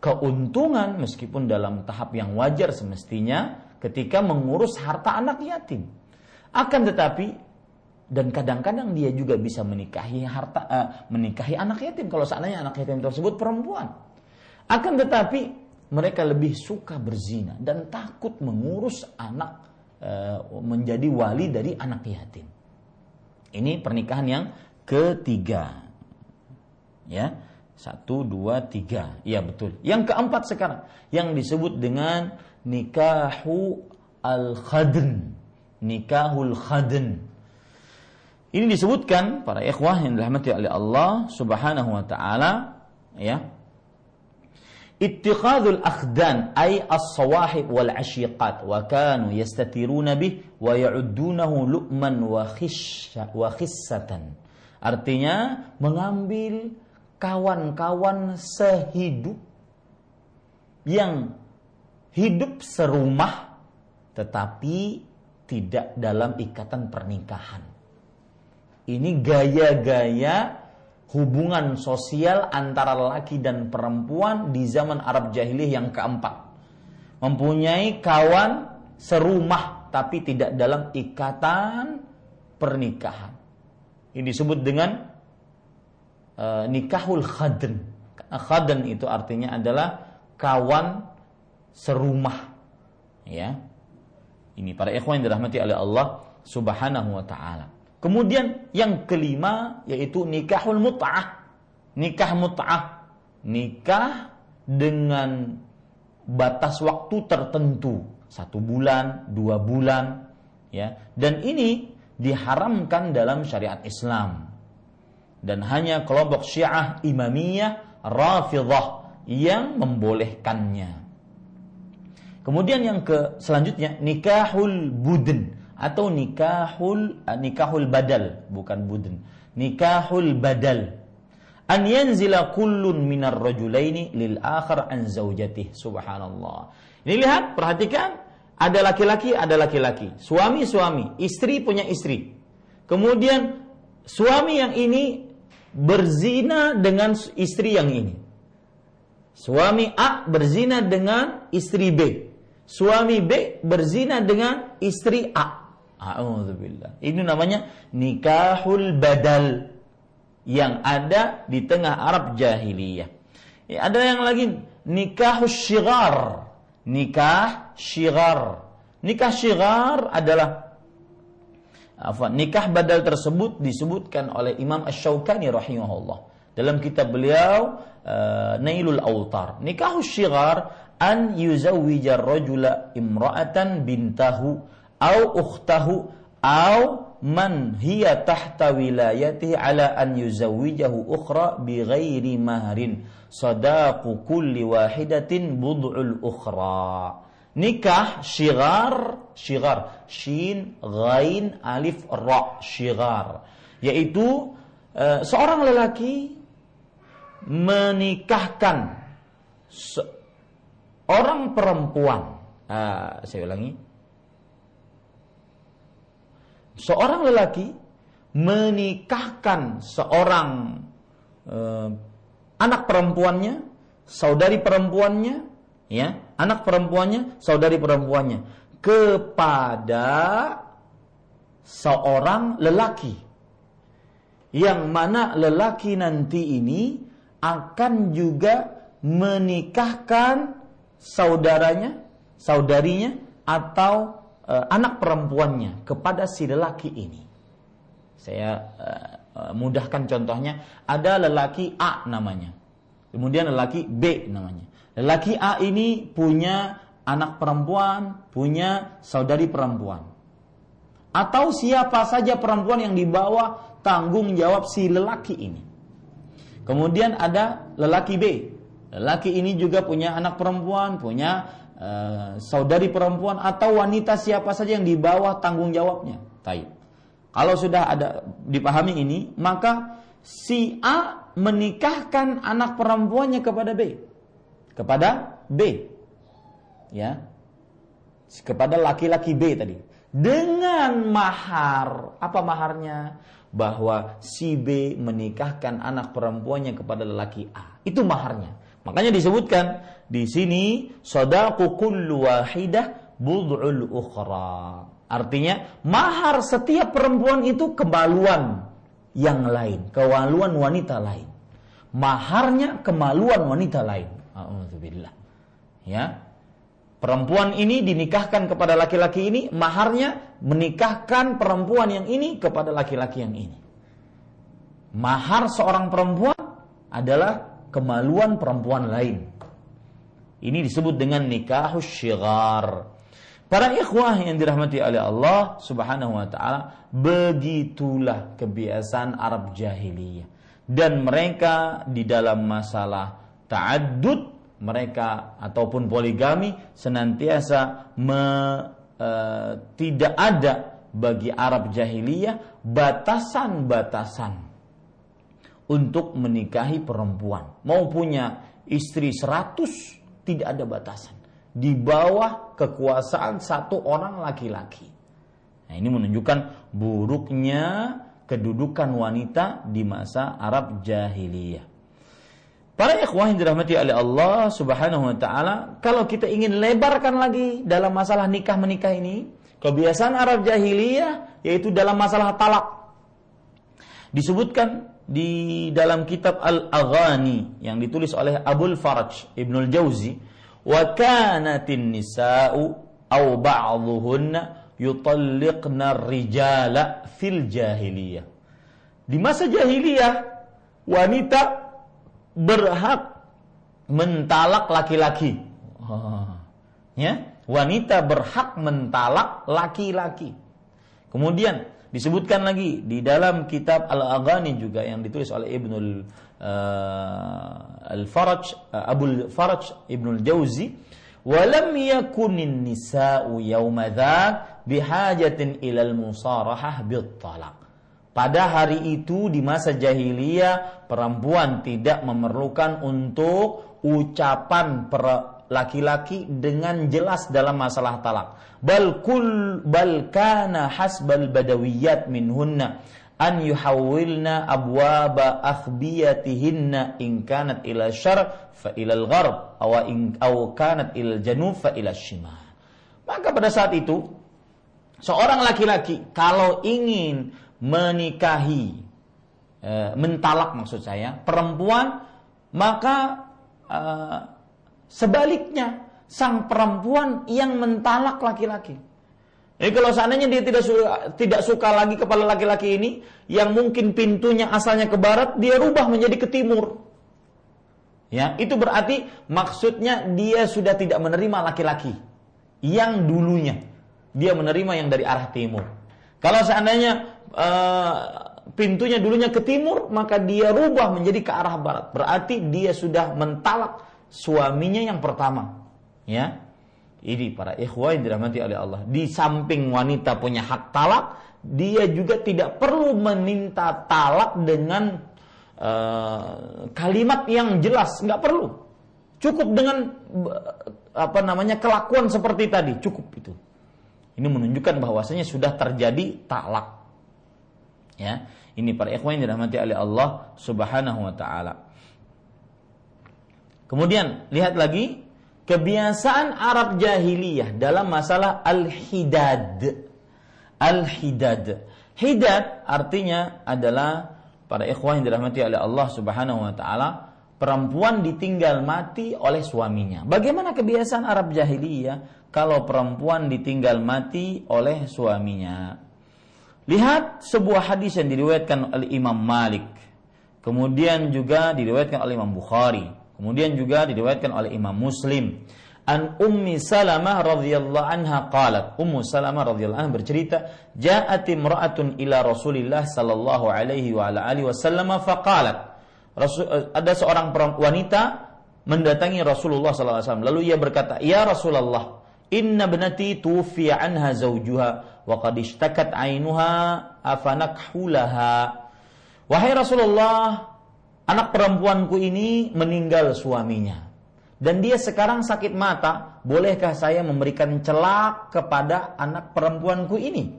keuntungan meskipun dalam tahap yang wajar semestinya ketika mengurus harta anak yatim akan tetapi dan kadang-kadang dia juga bisa menikahi harta uh, menikahi anak yatim kalau seandainya anak yatim tersebut perempuan akan tetapi mereka lebih suka berzina dan takut mengurus anak e, menjadi wali dari anak yatim. Ini pernikahan yang ketiga. Ya, satu, dua, tiga. Ya betul. Yang keempat sekarang yang disebut dengan nikahu al khadn, nikahul khadn. Ini disebutkan para ikhwah yang dirahmati oleh Allah Subhanahu wa taala ya Ittikhadul akhdan ay as-sawahib wal asyiqat wa kanu yastatiruna bih wa ya'uddunahu lu'man wa khissatan. Artinya mengambil kawan-kawan sehidup yang hidup serumah tetapi tidak dalam ikatan pernikahan. Ini gaya-gaya hubungan sosial antara laki dan perempuan di zaman Arab jahiliyah yang keempat. Mempunyai kawan serumah tapi tidak dalam ikatan pernikahan. Ini disebut dengan uh, nikahul khadn. Khadn itu artinya adalah kawan serumah. Ya. Ini para ikhwan yang dirahmati oleh Allah Subhanahu wa taala. Kemudian yang kelima yaitu nikahul mut'ah. Nikah mut'ah. Nikah dengan batas waktu tertentu satu bulan, dua bulan, ya. Dan ini diharamkan dalam syariat Islam. Dan hanya kelompok Syiah Imamiyah Rafidhah yang membolehkannya. Kemudian yang ke selanjutnya nikahul budin atau nikahul eh, nikahul badal bukan budin. Nikahul badal. An yanzila kullun minar rajulaini lil akhar an zaujatih subhanallah. Ini lihat perhatikan. Ada laki-laki ada laki-laki. Suami suami. Istri punya istri. Kemudian suami yang ini berzina dengan istri yang ini suami A berzina dengan istri B suami B berzina dengan istri A Alhamdulillah. Ini namanya nikahul badal yang ada di tengah Arab jahiliyah. Ya, ada yang lagi nikah syigar. Nikah syigar. Nikah syigar adalah apa? Nikah badal tersebut disebutkan oleh Imam Ash-Shawkani rahimahullah dalam kitab beliau uh, Nailul Autar. Nikah syigar an yuzawwija rajula imra'atan bintahu au ukhtahu au man hiya tahta wilayati ala an yuzawwijahu ukhra bi ghairi mahrin sadaqu kulli wahidatin bud'ul ukhra nikah syigar syigar shin ghain alif ra syigar yaitu uh, seorang lelaki menikahkan seorang perempuan. Uh, saya ulangi. Seorang lelaki menikahkan seorang eh, anak perempuannya, saudari perempuannya, ya, anak perempuannya, saudari perempuannya kepada seorang lelaki yang mana lelaki nanti ini akan juga menikahkan saudaranya, saudarinya atau uh, anak perempuannya kepada si lelaki ini. Saya uh, mudahkan contohnya, ada lelaki A namanya. Kemudian lelaki B namanya. Lelaki A ini punya anak perempuan, punya saudari perempuan. Atau siapa saja perempuan yang dibawa tanggung jawab si lelaki ini. Kemudian ada lelaki B. Lelaki ini juga punya anak perempuan, punya Eh, saudari perempuan atau wanita siapa saja yang di bawah tanggung jawabnya. Taib. Kalau sudah ada dipahami ini, maka si A menikahkan anak perempuannya kepada B. Kepada B. Ya. Kepada laki-laki B tadi. Dengan mahar. Apa maharnya? Bahwa si B menikahkan anak perempuannya kepada lelaki A. Itu maharnya. Makanya disebutkan di sini sadaqu kullu wahidah bud'ul ukhra. Artinya mahar setiap perempuan itu kemaluan yang lain, kemaluan wanita lain. Maharnya kemaluan wanita lain. Ya. Perempuan ini dinikahkan kepada laki-laki ini, maharnya menikahkan perempuan yang ini kepada laki-laki yang ini. Mahar seorang perempuan adalah kemaluan perempuan lain. Ini disebut dengan nikah syigar. Para ikhwah yang dirahmati oleh Allah Subhanahu wa taala, begitulah kebiasaan Arab jahiliyah. Dan mereka di dalam masalah ta'addud mereka ataupun poligami senantiasa me, e, tidak ada bagi Arab jahiliyah batasan-batasan untuk menikahi perempuan. Mau punya istri seratus tidak ada batasan. Di bawah kekuasaan satu orang laki-laki. Nah, ini menunjukkan buruknya kedudukan wanita di masa Arab jahiliyah. Para ikhwah yang dirahmati oleh Allah Subhanahu wa taala, kalau kita ingin lebarkan lagi dalam masalah nikah menikah ini, kebiasaan Arab jahiliyah yaitu dalam masalah talak. Disebutkan di dalam kitab Al-Aghani yang ditulis oleh Abul Faraj Ibnul Jauzi wa kanatin nisa'u aw ba'dhuhunna yutalliqna rijala fil jahiliyah di masa jahiliyah wanita berhak mentalak laki-laki. Oh. Ya, wanita berhak mentalak laki-laki. Kemudian disebutkan lagi di dalam kitab Al-Aghani juga yang ditulis oleh Ibnul uh, Al-Faraj uh, Abul Faraj Ibnul Jauzi yakunin nisa'u yawma dhak bihajatin ilal musarahah bil talak pada hari itu di masa jahiliyah perempuan tidak memerlukan untuk ucapan laki-laki dengan jelas dalam masalah talak. Bal kul bal kana hasbal badawiyat minhunna an yuhawwilna abwaba akhbiyatihinna in kanat ila syar fa ila al-gharb aw in aw kanat ila janub fa ila shimal. Maka pada saat itu seorang laki-laki kalau ingin menikahi e, mentalak maksud saya perempuan maka e, sebaliknya sang perempuan yang mentalak laki-laki. Jadi kalau seandainya dia tidak suka, tidak suka lagi kepada laki-laki ini yang mungkin pintunya asalnya ke barat, dia rubah menjadi ke timur. Ya, itu berarti maksudnya dia sudah tidak menerima laki-laki yang dulunya dia menerima yang dari arah timur. Kalau seandainya uh, pintunya dulunya ke timur, maka dia rubah menjadi ke arah barat. Berarti dia sudah mentalak suaminya yang pertama. Ya. Ini para ikhwah yang dirahmati oleh Allah. Di samping wanita punya hak talak, dia juga tidak perlu meminta talak dengan uh, kalimat yang jelas, nggak perlu. Cukup dengan apa namanya kelakuan seperti tadi, cukup itu. Ini menunjukkan bahwasanya sudah terjadi talak. Ya, ini para ikhwan yang dirahmati oleh Allah Subhanahu wa taala. Kemudian lihat lagi kebiasaan Arab jahiliyah dalam masalah al-hidad. Al-hidad. Hidad artinya adalah para ikhwan yang dirahmati oleh Allah Subhanahu wa taala, perempuan ditinggal mati oleh suaminya. Bagaimana kebiasaan Arab jahiliyah kalau perempuan ditinggal mati oleh suaminya? Lihat sebuah hadis yang diriwayatkan oleh Imam Malik. Kemudian juga diriwayatkan oleh Imam Bukhari. Kemudian juga diriwayatkan oleh Imam Muslim. An Ummi Salamah radhiyallahu anha qalat. Ummu Salamah radhiyallahu anha bercerita, "Ja'at imra'atun ila Rasulillah sallallahu alaihi wa ala alihi wasallam faqalat." Rasul, ada seorang wanita mendatangi Rasulullah sallallahu alaihi wasallam. Lalu ia berkata, "Ya Rasulullah, inna benati tufiya anha zawjuha wa qad ishtakat ainuha wahai Rasulullah anak perempuanku ini meninggal suaminya. Dan dia sekarang sakit mata bolehkah saya memberikan celak kepada anak perempuanku ini?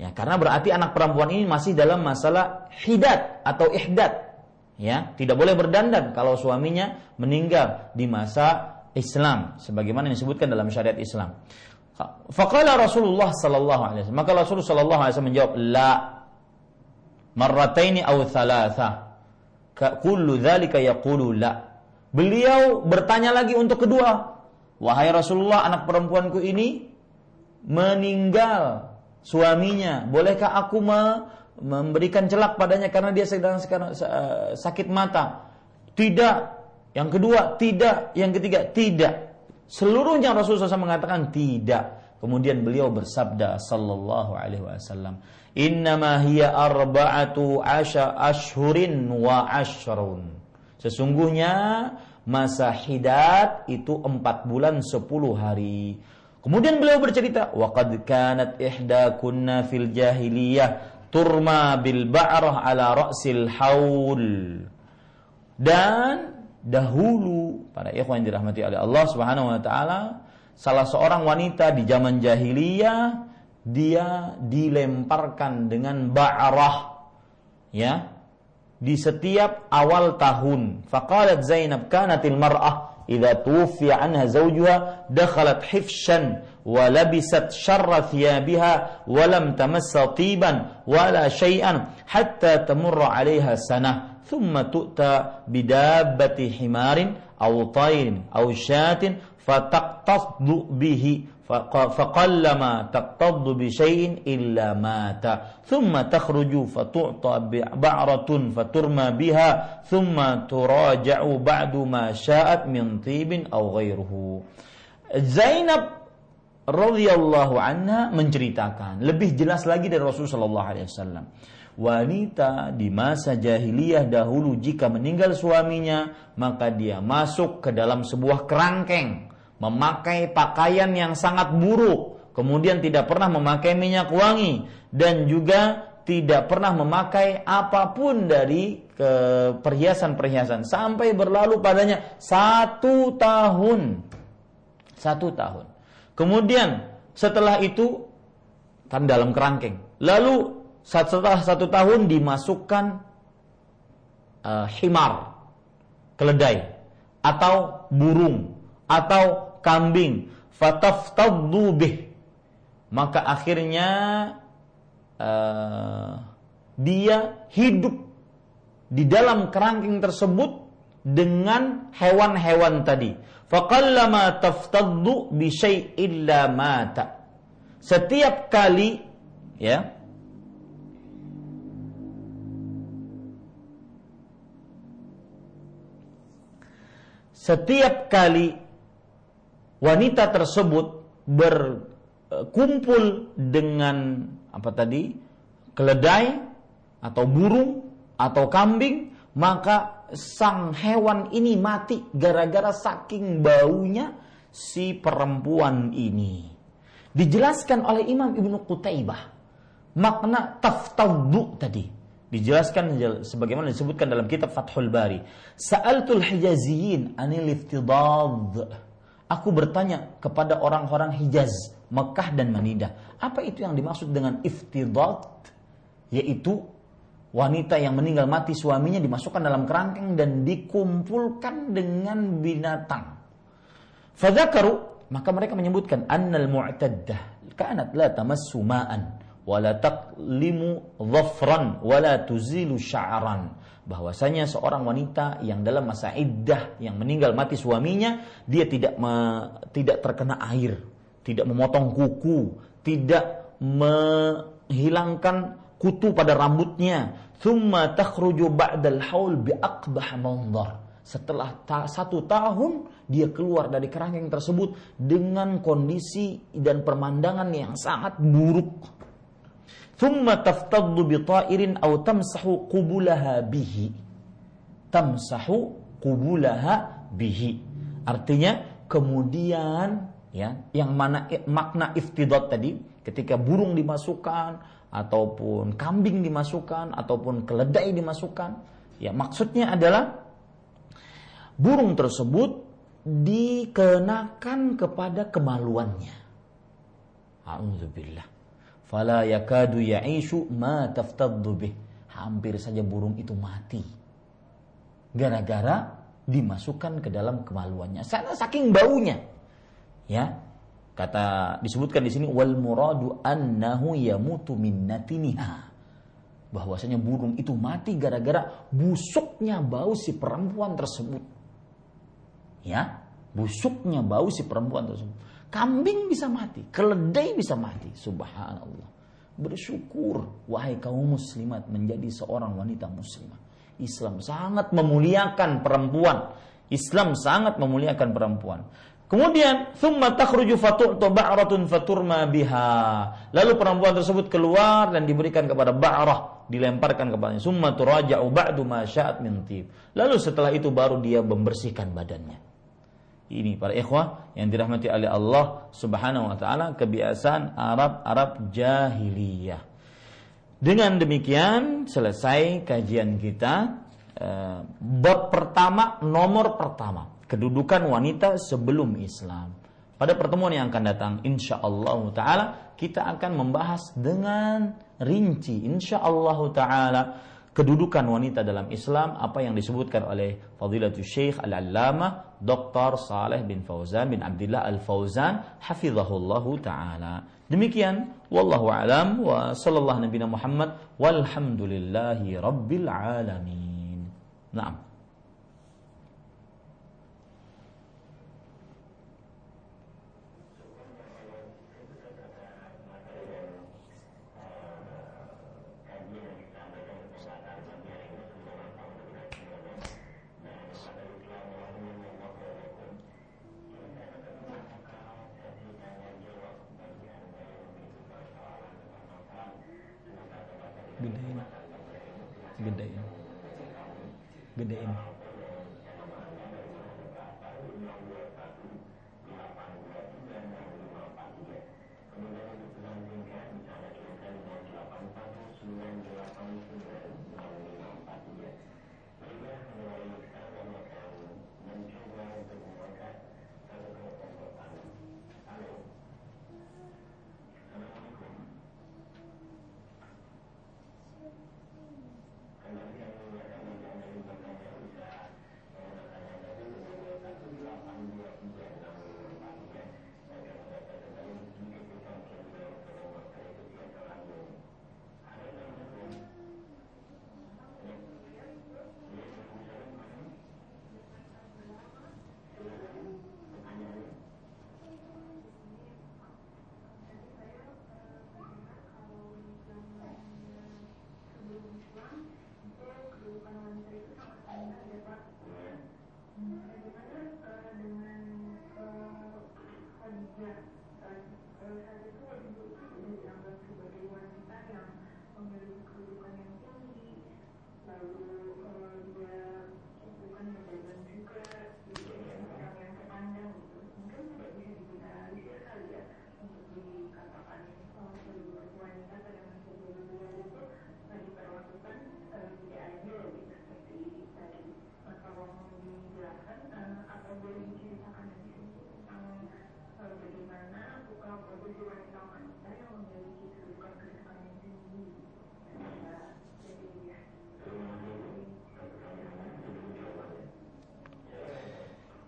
Ya karena berarti anak perempuan ini masih dalam masalah hidat atau ihdat. Ya tidak boleh berdandan kalau suaminya meninggal di masa Islam sebagaimana disebutkan dalam syariat Islam Faqala Rasulullah sallallahu alaihi wasallam. Maka Rasulullah sallallahu alaihi wasallam menjawab, "La. Marrataini aw thalatha." Kullu dzalika yaqulu la. Beliau bertanya lagi untuk kedua, "Wahai Rasulullah, anak perempuanku ini meninggal suaminya. Bolehkah aku memberikan celak padanya karena dia sedang sakit mata?" Tidak. Yang kedua, tidak. Yang ketiga, tidak. Seluruhnya Rasulullah SAW mengatakan tidak. Kemudian beliau bersabda sallallahu alaihi wasallam, "Innama hiya arba'atu asya ashhurin wa ashrun." Sesungguhnya masa hidat itu empat bulan sepuluh hari. Kemudian beliau bercerita, "Waqad kanat ihdakunna fil jahiliyah turma bil ba'rah ala ra'sil haul." Dan dahulu para ikhwan yang dirahmati oleh Allah Subhanahu wa taala salah seorang wanita di zaman jahiliyah dia dilemparkan dengan ba'rah ya di setiap awal tahun. Faqalat Zainab kanatil mar'ah idza tuwfiya anha zawjuha dakhalat hifshan wa labisat syarra thiyabiha wa lam tamassa tiban wala syai'an hatta tamurra 'alaiha sanah ثم تؤتى بدابة حمار أو طير أو شاة fataqtaddu bihi faqallama taqtaddu bi syai'in illa mata thumma takhruju fatu'ta ba'ratun faturma biha thumma turaja'u ba'du ma sya'at min tibin aw ghairuhu Zainab radhiyallahu anha menceritakan lebih jelas lagi dari Rasulullah sallallahu alaihi wasallam wanita di masa jahiliyah dahulu jika meninggal suaminya maka dia masuk ke dalam sebuah kerangkeng memakai pakaian yang sangat buruk, kemudian tidak pernah memakai minyak wangi dan juga tidak pernah memakai apa pun dari perhiasan-perhiasan. Sampai berlalu padanya satu tahun, satu tahun. Kemudian setelah itu kan dalam kerangkeng, lalu setelah satu tahun dimasukkan uh, himar, keledai atau burung atau kambing. Bih. Maka akhirnya uh, dia hidup di dalam kerangking tersebut dengan hewan-hewan tadi. Faqallama taftaddu bi illa mata. Setiap kali ya setiap kali wanita tersebut berkumpul dengan apa tadi keledai atau burung atau kambing maka sang hewan ini mati gara-gara saking baunya si perempuan ini. Dijelaskan oleh Imam Ibnu Qutaibah makna taftaddu tadi dijelaskan sebagaimana disebutkan dalam kitab Fathul Bari sa'altul hijaziyin anil iftidad Aku bertanya kepada orang-orang Hijaz, Mekah dan Manidah, apa itu yang dimaksud dengan iftidat? Yaitu wanita yang meninggal mati suaminya dimasukkan dalam kerangkeng dan dikumpulkan dengan binatang. Fadzakaru maka mereka menyebutkan annal mu'taddah kanat la tamassu ma'an wa la taqlimu dhafran wa la tuzilu sya'ran bahwasanya seorang wanita yang dalam masa iddah yang meninggal mati suaminya dia tidak me, tidak terkena air, tidak memotong kuku, tidak menghilangkan kutu pada rambutnya. Thumma takhruju ba'dal haul biaqbah manzar. Setelah ta satu tahun dia keluar dari kerangkeng tersebut dengan kondisi dan pemandangan yang sangat buruk thumma taftaddu bi ta'irin aw tamsahu qubulaha bihi tamsahu bihi artinya kemudian ya yang mana makna iftidot tadi ketika burung dimasukkan ataupun kambing dimasukkan ataupun keledai dimasukkan ya maksudnya adalah burung tersebut dikenakan kepada kemaluannya. Alhamdulillah fala yakadu ya'ishu ma taftaddu bih. Hampir saja burung itu mati. Gara-gara dimasukkan ke dalam kemaluannya. Karena saking baunya. Ya. Kata disebutkan di sini wal muradu annahu yamutu min natiniha. Bahwasanya burung itu mati gara-gara busuknya bau si perempuan tersebut. Ya, busuknya bau si perempuan tersebut. Kambing bisa mati, keledai bisa mati. Subhanallah. Bersyukur wahai kaum muslimat menjadi seorang wanita muslimah. Islam sangat memuliakan perempuan. Islam sangat memuliakan perempuan. Kemudian thumma takhruju fatu'tu ba'ratun faturma biha. Lalu perempuan tersebut keluar dan diberikan kepada ba'rah, dilemparkan kepadanya. Summa turaja'u ba'du ma sya'at Lalu setelah itu baru dia membersihkan badannya. Ini para ikhwah yang dirahmati oleh Allah Subhanahu wa taala kebiasaan Arab-Arab jahiliyah. Dengan demikian selesai kajian kita eh, bab pertama nomor pertama kedudukan wanita sebelum Islam. Pada pertemuan yang akan datang insya Allah taala kita akan membahas dengan rinci insya Allah taala kedudukan wanita dalam Islam apa yang disebutkan oleh Fadilatul Syekh Al-Allamah Dr. Saleh bin Fauzan bin Abdullah Al-Fauzan hafizahullahu taala. Demikian wallahu alam wa sallallahu nabi Muhammad walhamdulillahi rabbil alamin. Naam. Gedein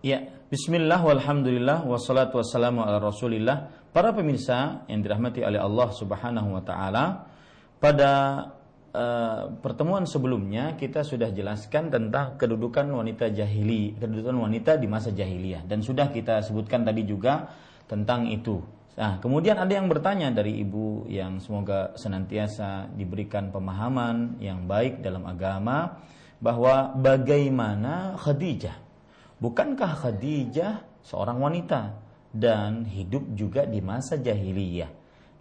Ya, bismillah walhamdulillah wassalatu wassalamu ala rasulillah. Para pemirsa yang dirahmati oleh Allah subhanahu wa ta'ala Pada uh, pertemuan sebelumnya kita sudah jelaskan tentang kedudukan wanita jahili Kedudukan wanita di masa jahiliyah. Dan sudah kita sebutkan tadi juga tentang itu. Nah, kemudian ada yang bertanya dari ibu yang semoga senantiasa diberikan pemahaman yang baik dalam agama bahwa bagaimana Khadijah Bukankah Khadijah seorang wanita dan hidup juga di masa jahiliyah?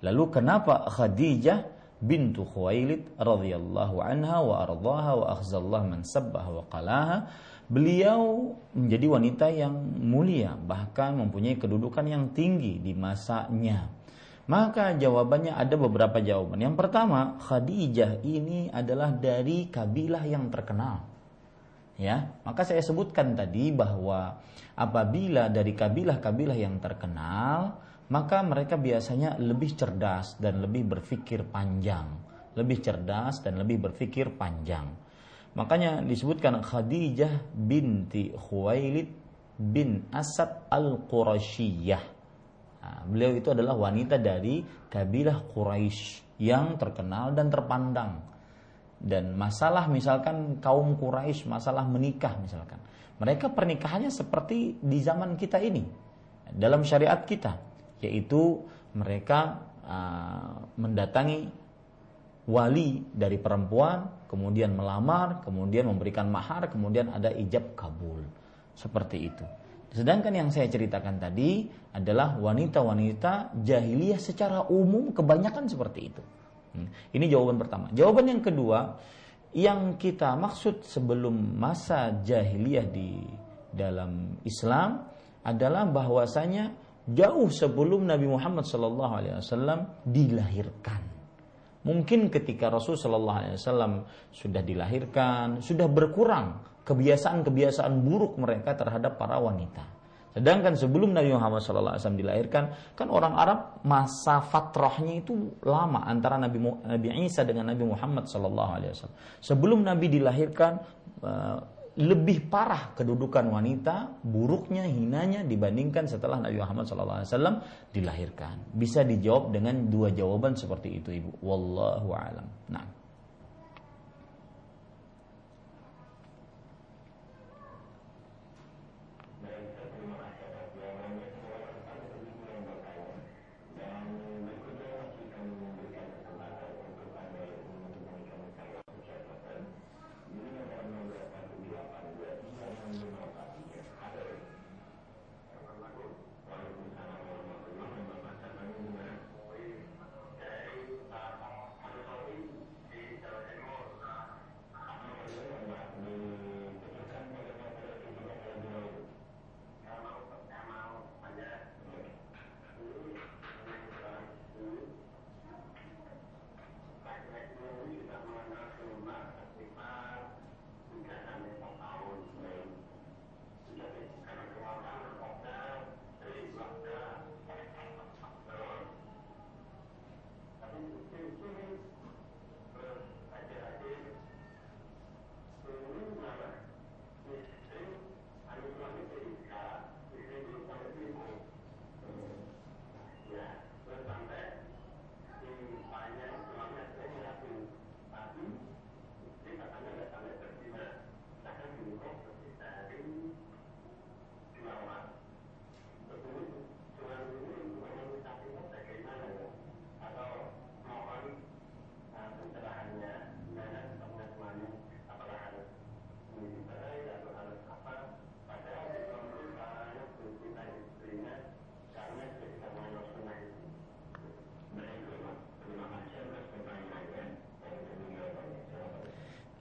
Lalu kenapa Khadijah bintu Khuwailid radhiyallahu anha wa ardhaha wa akhzallah man sabbaha wa qalaha? Beliau menjadi wanita yang mulia bahkan mempunyai kedudukan yang tinggi di masanya. Maka jawabannya ada beberapa jawaban. Yang pertama Khadijah ini adalah dari kabilah yang terkenal ya maka saya sebutkan tadi bahwa apabila dari kabilah-kabilah yang terkenal maka mereka biasanya lebih cerdas dan lebih berpikir panjang. Lebih cerdas dan lebih berpikir panjang. Makanya disebutkan Khadijah binti Khuwailid bin Asad al-Qurashiyah. Nah, beliau itu adalah wanita dari kabilah Quraisy yang terkenal dan terpandang dan masalah misalkan kaum Quraisy masalah menikah misalkan. Mereka pernikahannya seperti di zaman kita ini dalam syariat kita. Yaitu mereka uh, mendatangi wali dari perempuan kemudian melamar kemudian memberikan mahar kemudian ada ijab kabul. Seperti itu. Sedangkan yang saya ceritakan tadi adalah wanita-wanita jahiliyah secara umum kebanyakan seperti itu. Ini jawaban pertama. Jawaban yang kedua, yang kita maksud sebelum masa jahiliyah di dalam Islam adalah bahwasanya jauh sebelum Nabi Muhammad SAW dilahirkan. Mungkin ketika Rasul SAW sudah dilahirkan, sudah berkurang kebiasaan-kebiasaan buruk mereka terhadap para wanita. Sedangkan sebelum Nabi Muhammad SAW dilahirkan, kan orang Arab masa fatrahnya itu lama antara Nabi Nabi Isa dengan Nabi Muhammad SAW. Sebelum Nabi dilahirkan, eh, lebih parah kedudukan wanita, buruknya, hinanya dibandingkan setelah Nabi Muhammad SAW dilahirkan. Bisa dijawab dengan dua jawaban seperti itu, Ibu. Wallahu a'lam. Nah.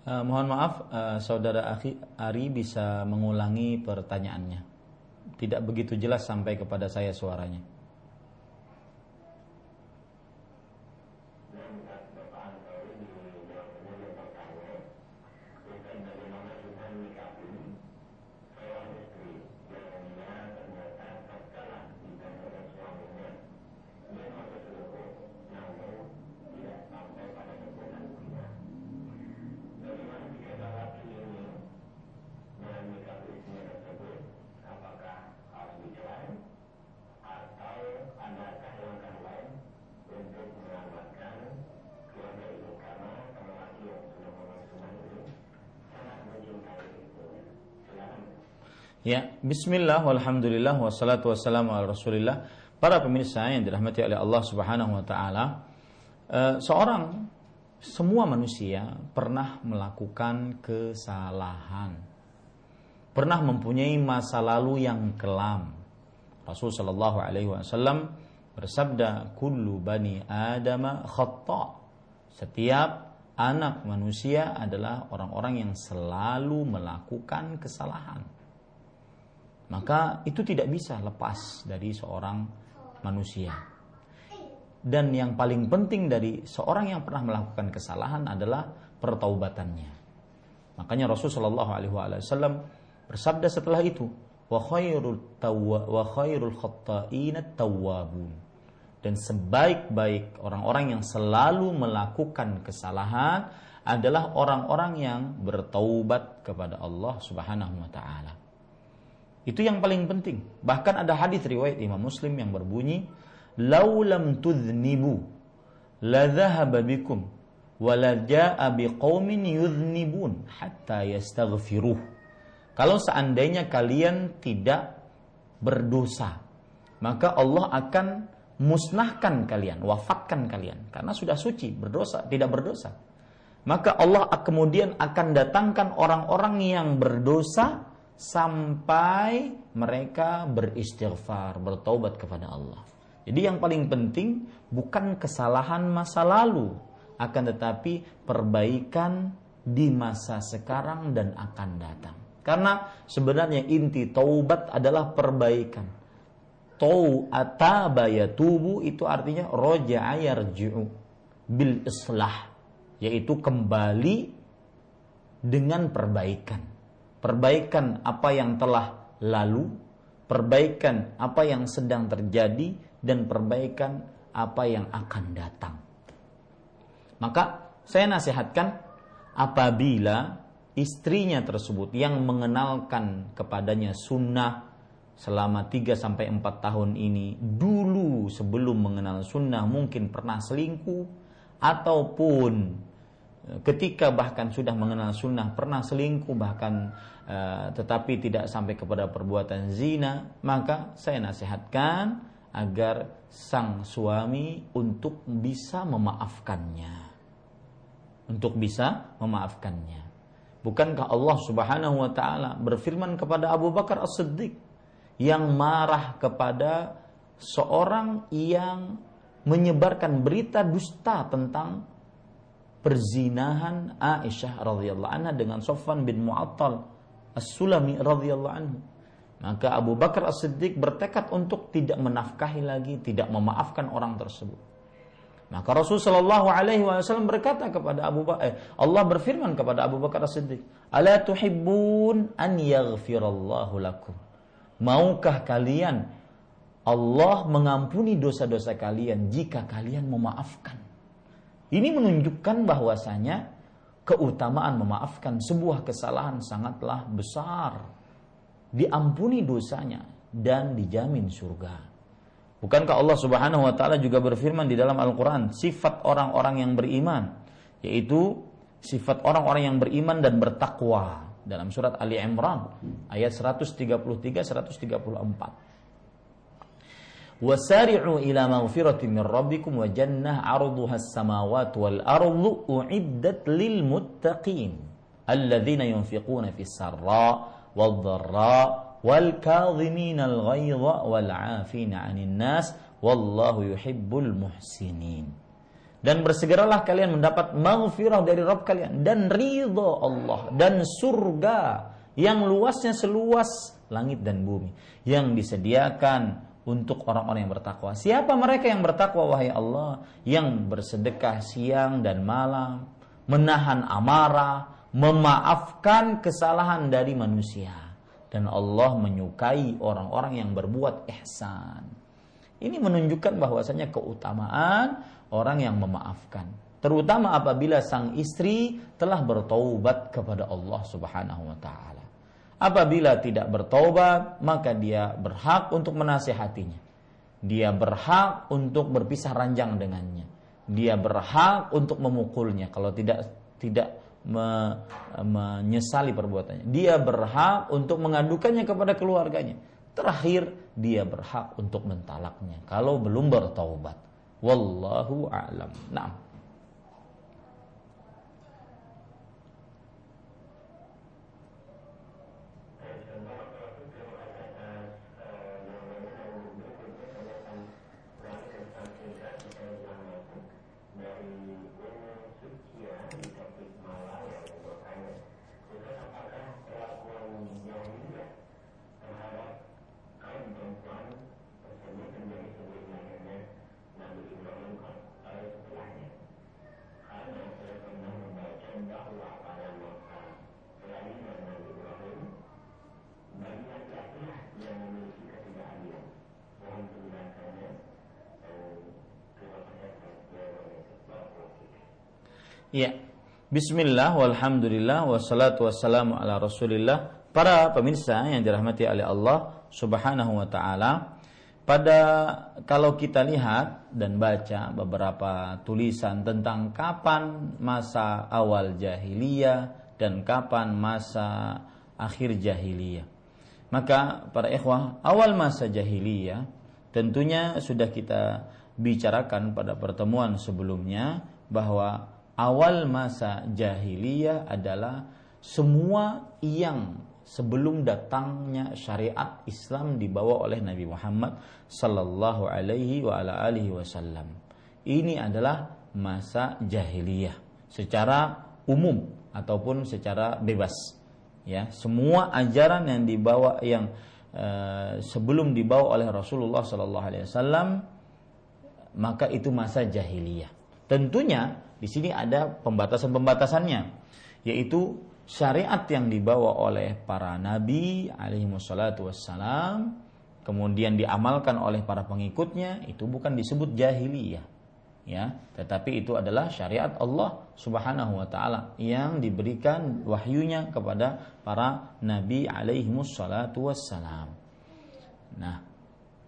Uh, mohon maaf, uh, saudara Akhi Ari bisa mengulangi pertanyaannya. Tidak begitu jelas sampai kepada saya suaranya. Ya, bismillah walhamdulillah wassalatu wassalamu ala Rasulillah. Para pemirsa yang dirahmati oleh Allah Subhanahu wa taala, eh, seorang semua manusia pernah melakukan kesalahan. Pernah mempunyai masa lalu yang kelam. Rasul sallallahu alaihi wasallam bersabda, "Kullu bani Adam khata." Setiap anak manusia adalah orang-orang yang selalu melakukan kesalahan maka itu tidak bisa lepas dari seorang manusia. Dan yang paling penting dari seorang yang pernah melakukan kesalahan adalah pertaubatannya. Makanya Rasulullah SAW bersabda setelah itu, wa khairul tawwa wa khairul. Dan sebaik-baik orang-orang yang selalu melakukan kesalahan adalah orang-orang yang bertaubat kepada Allah Subhanahu wa taala. Itu yang paling penting. Bahkan ada hadis riwayat Imam Muslim yang berbunyi, "Laulam tudhnibu la dhahaba bikum wa la jaa biqaumin hatta yastaghfiruh." Kalau seandainya kalian tidak berdosa, maka Allah akan musnahkan kalian, wafatkan kalian karena sudah suci, berdosa, tidak berdosa. Maka Allah kemudian akan datangkan orang-orang yang berdosa sampai mereka beristighfar, bertobat kepada Allah. Jadi yang paling penting bukan kesalahan masa lalu, akan tetapi perbaikan di masa sekarang dan akan datang. Karena sebenarnya inti taubat adalah perbaikan. Tau ataba tubuh itu artinya roja yarji'u bil islah yaitu kembali dengan perbaikan perbaikan apa yang telah lalu, perbaikan apa yang sedang terjadi, dan perbaikan apa yang akan datang. Maka saya nasihatkan apabila istrinya tersebut yang mengenalkan kepadanya sunnah selama 3 sampai 4 tahun ini dulu sebelum mengenal sunnah mungkin pernah selingkuh ataupun ketika bahkan sudah mengenal sunnah pernah selingkuh bahkan uh, tetapi tidak sampai kepada perbuatan zina maka saya nasihatkan agar sang suami untuk bisa memaafkannya. Untuk bisa memaafkannya. Bukankah Allah Subhanahu wa taala berfirman kepada Abu Bakar As-Siddiq yang marah kepada seorang yang menyebarkan berita dusta tentang perzinahan Aisyah radhiyallahu anha dengan Sofwan bin Mu'attal As-Sulami radhiyallahu anhu. Maka Abu Bakar As-Siddiq bertekad untuk tidak menafkahi lagi, tidak memaafkan orang tersebut. Maka Rasul Shallallahu Alaihi Wasallam berkata kepada Abu Bakar, eh, Allah berfirman kepada Abu Bakar As-Siddiq, "Ala tuhibbun an yaghfirallahu lakum?" Maukah kalian Allah mengampuni dosa-dosa kalian jika kalian memaafkan? Ini menunjukkan bahwasanya keutamaan memaafkan sebuah kesalahan sangatlah besar. Diampuni dosanya dan dijamin surga. Bukankah Allah Subhanahu wa taala juga berfirman di dalam Al-Qur'an sifat orang-orang yang beriman yaitu sifat orang-orang yang beriman dan bertakwa dalam surat Ali Imran ayat 133 134. Wasari'u ila maghfiratin min rabbikum wa jannah 'arduha as-samawati wal ardu u'iddat lil muttaqin alladzina yunfiquna fis sarra wal dharra wal kadhimin al ghaidha wal 'afina 'anil nas wallahu yuhibbul muhsinin. Dan bersegeralah kalian mendapat maghfirah dari Rabb kalian dan ridho Allah dan surga yang luasnya seluas langit dan bumi yang disediakan untuk orang-orang yang bertakwa. Siapa mereka yang bertakwa wahai Allah? Yang bersedekah siang dan malam, menahan amarah, memaafkan kesalahan dari manusia. Dan Allah menyukai orang-orang yang berbuat ihsan. Ini menunjukkan bahwasanya keutamaan orang yang memaafkan. Terutama apabila sang istri telah bertaubat kepada Allah Subhanahu wa taala. Apabila tidak bertobat, maka dia berhak untuk menasehatinya. Dia berhak untuk berpisah ranjang dengannya. Dia berhak untuk memukulnya kalau tidak tidak me, menyesali perbuatannya. Dia berhak untuk mengadukannya kepada keluarganya. Terakhir, dia berhak untuk mentalaknya kalau belum bertobat. Wallahu a'lam. Nah, Ya. Bismillah walhamdulillah wassalatu wassalamu ala Rasulillah. Para pemirsa yang dirahmati oleh Allah Subhanahu wa taala, pada kalau kita lihat dan baca beberapa tulisan tentang kapan masa awal jahiliyah dan kapan masa akhir jahiliyah. Maka para ikhwah, awal masa jahiliyah tentunya sudah kita bicarakan pada pertemuan sebelumnya bahwa awal masa jahiliyah adalah semua yang sebelum datangnya syariat Islam dibawa oleh Nabi Muhammad sallallahu alaihi wa ala alihi wasallam. Ini adalah masa jahiliyah secara umum ataupun secara bebas. Ya, semua ajaran yang dibawa yang uh, sebelum dibawa oleh Rasulullah sallallahu alaihi wasallam maka itu masa jahiliyah. Tentunya di sini ada pembatasan-pembatasannya, yaitu syariat yang dibawa oleh para nabi alaihi wassalatu wassalam, kemudian diamalkan oleh para pengikutnya, itu bukan disebut jahiliyah. Ya, tetapi itu adalah syariat Allah Subhanahu wa taala yang diberikan wahyunya kepada para nabi alaihi wassalatu wassalam. Nah,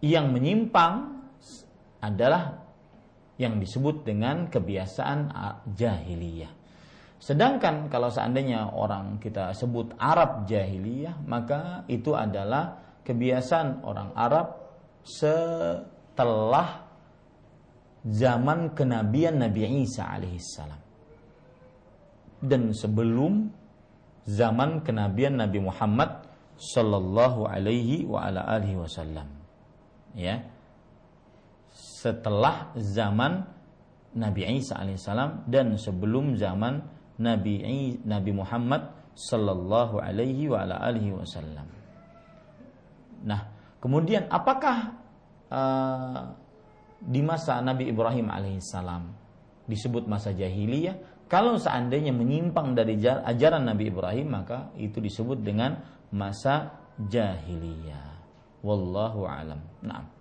yang menyimpang adalah yang disebut dengan kebiasaan jahiliyah. Sedangkan kalau seandainya orang kita sebut Arab jahiliyah, maka itu adalah kebiasaan orang Arab setelah zaman kenabian Nabi Isa alaihissalam dan sebelum zaman kenabian Nabi Muhammad sallallahu alaihi wa ala alihi wasallam. Ya setelah zaman Nabi Isa alaihissalam dan sebelum zaman Nabi Nabi Muhammad sallallahu alaihi wa ala alihi wasallam. Nah, kemudian apakah uh, di masa Nabi Ibrahim alaihissalam disebut masa jahiliyah? Kalau seandainya menyimpang dari ajaran Nabi Ibrahim maka itu disebut dengan masa jahiliyah. Wallahu alam. Nah.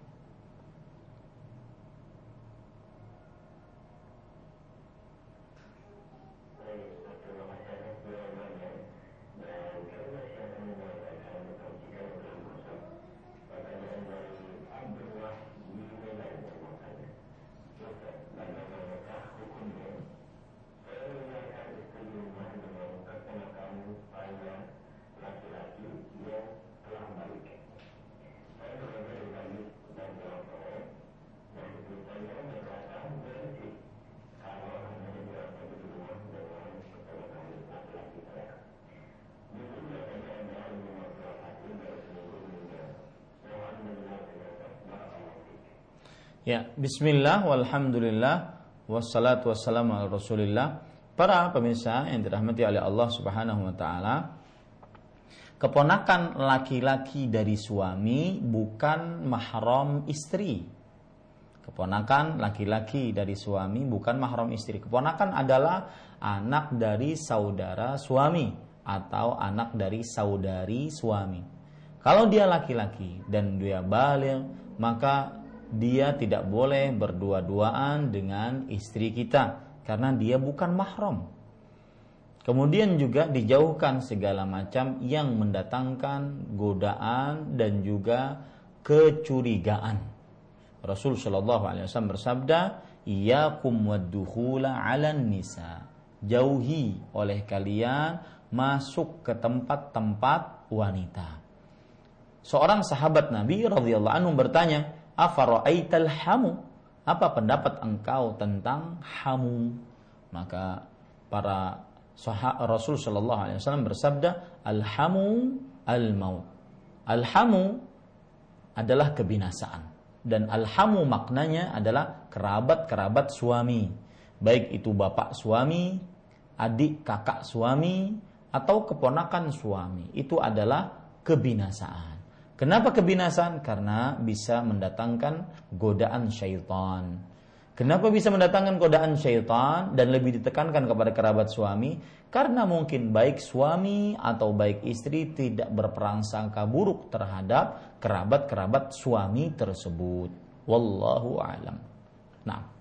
Ya, bismillah walhamdulillah wassalatu wassalamu ala Rasulillah. Para pemirsa yang dirahmati oleh Allah Subhanahu wa taala, keponakan laki-laki dari suami bukan mahram istri. Keponakan laki-laki dari suami bukan mahram istri. Keponakan adalah anak dari saudara suami atau anak dari saudari suami. Kalau dia laki-laki dan dia balik, maka dia tidak boleh berdua-duaan dengan istri kita karena dia bukan mahram. Kemudian juga dijauhkan segala macam yang mendatangkan godaan dan juga kecurigaan. Rasul Shallallahu Alaihi Wasallam bersabda, "Iyakum wadduhula 'alan nisa." Jauhi oleh kalian masuk ke tempat-tempat wanita. Seorang sahabat Nabi radhiyallahu anhu bertanya, "Afara'aital hamu?" Apa pendapat engkau tentang hamu? Maka para Rasul Shallallahu Alaihi Wasallam bersabda, Alhamu al-maut. Alhamu adalah kebinasaan dan alhamu maknanya adalah kerabat-kerabat suami, baik itu bapak suami, adik kakak suami, atau keponakan suami. Itu adalah kebinasaan. Kenapa kebinasaan? Karena bisa mendatangkan godaan syaitan Kenapa bisa mendatangkan godaan syaitan dan lebih ditekankan kepada kerabat suami? Karena mungkin baik suami atau baik istri tidak berperangsangka buruk terhadap kerabat-kerabat suami tersebut. Wallahu alam. Nah.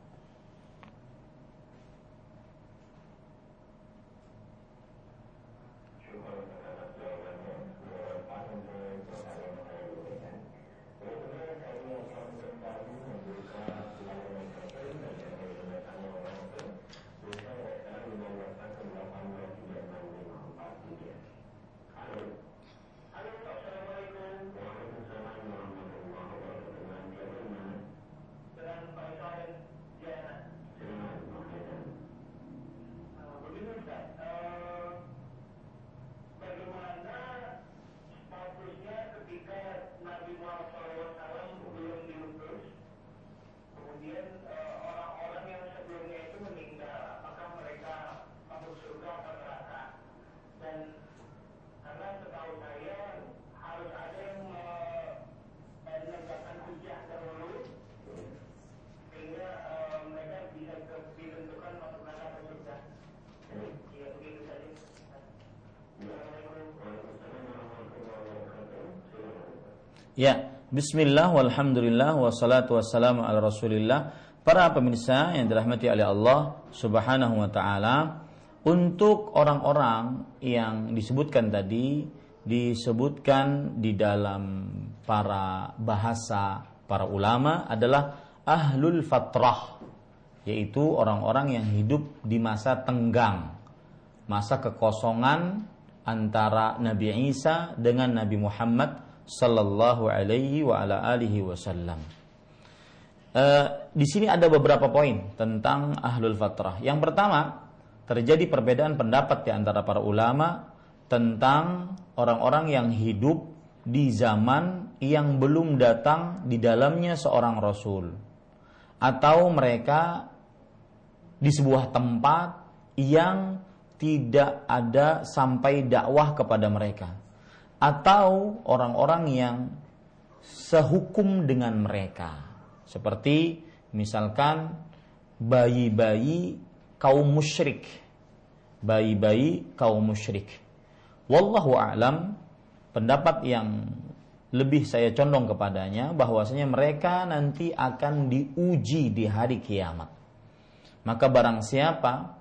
Ya, bismillah walhamdulillah wassalatu wassalamu ala rasulillah. Para pemirsa yang dirahmati oleh Allah subhanahu wa ta'ala Untuk orang-orang yang disebutkan tadi Disebutkan di dalam para bahasa para ulama adalah ahlul fatrah Yaitu orang-orang yang hidup di masa tenggang Masa kekosongan antara Nabi Isa dengan Nabi Muhammad sallallahu alaihi wa ala alihi wasallam. Uh, di sini ada beberapa poin tentang ahlul fatrah. Yang pertama, terjadi perbedaan pendapat di antara para ulama tentang orang-orang yang hidup di zaman yang belum datang di dalamnya seorang rasul atau mereka di sebuah tempat yang tidak ada sampai dakwah kepada mereka atau orang-orang yang sehukum dengan mereka. Seperti misalkan bayi-bayi kaum musyrik. Bayi-bayi kaum musyrik. Wallahu a'lam pendapat yang lebih saya condong kepadanya bahwasanya mereka nanti akan diuji di hari kiamat. Maka barang siapa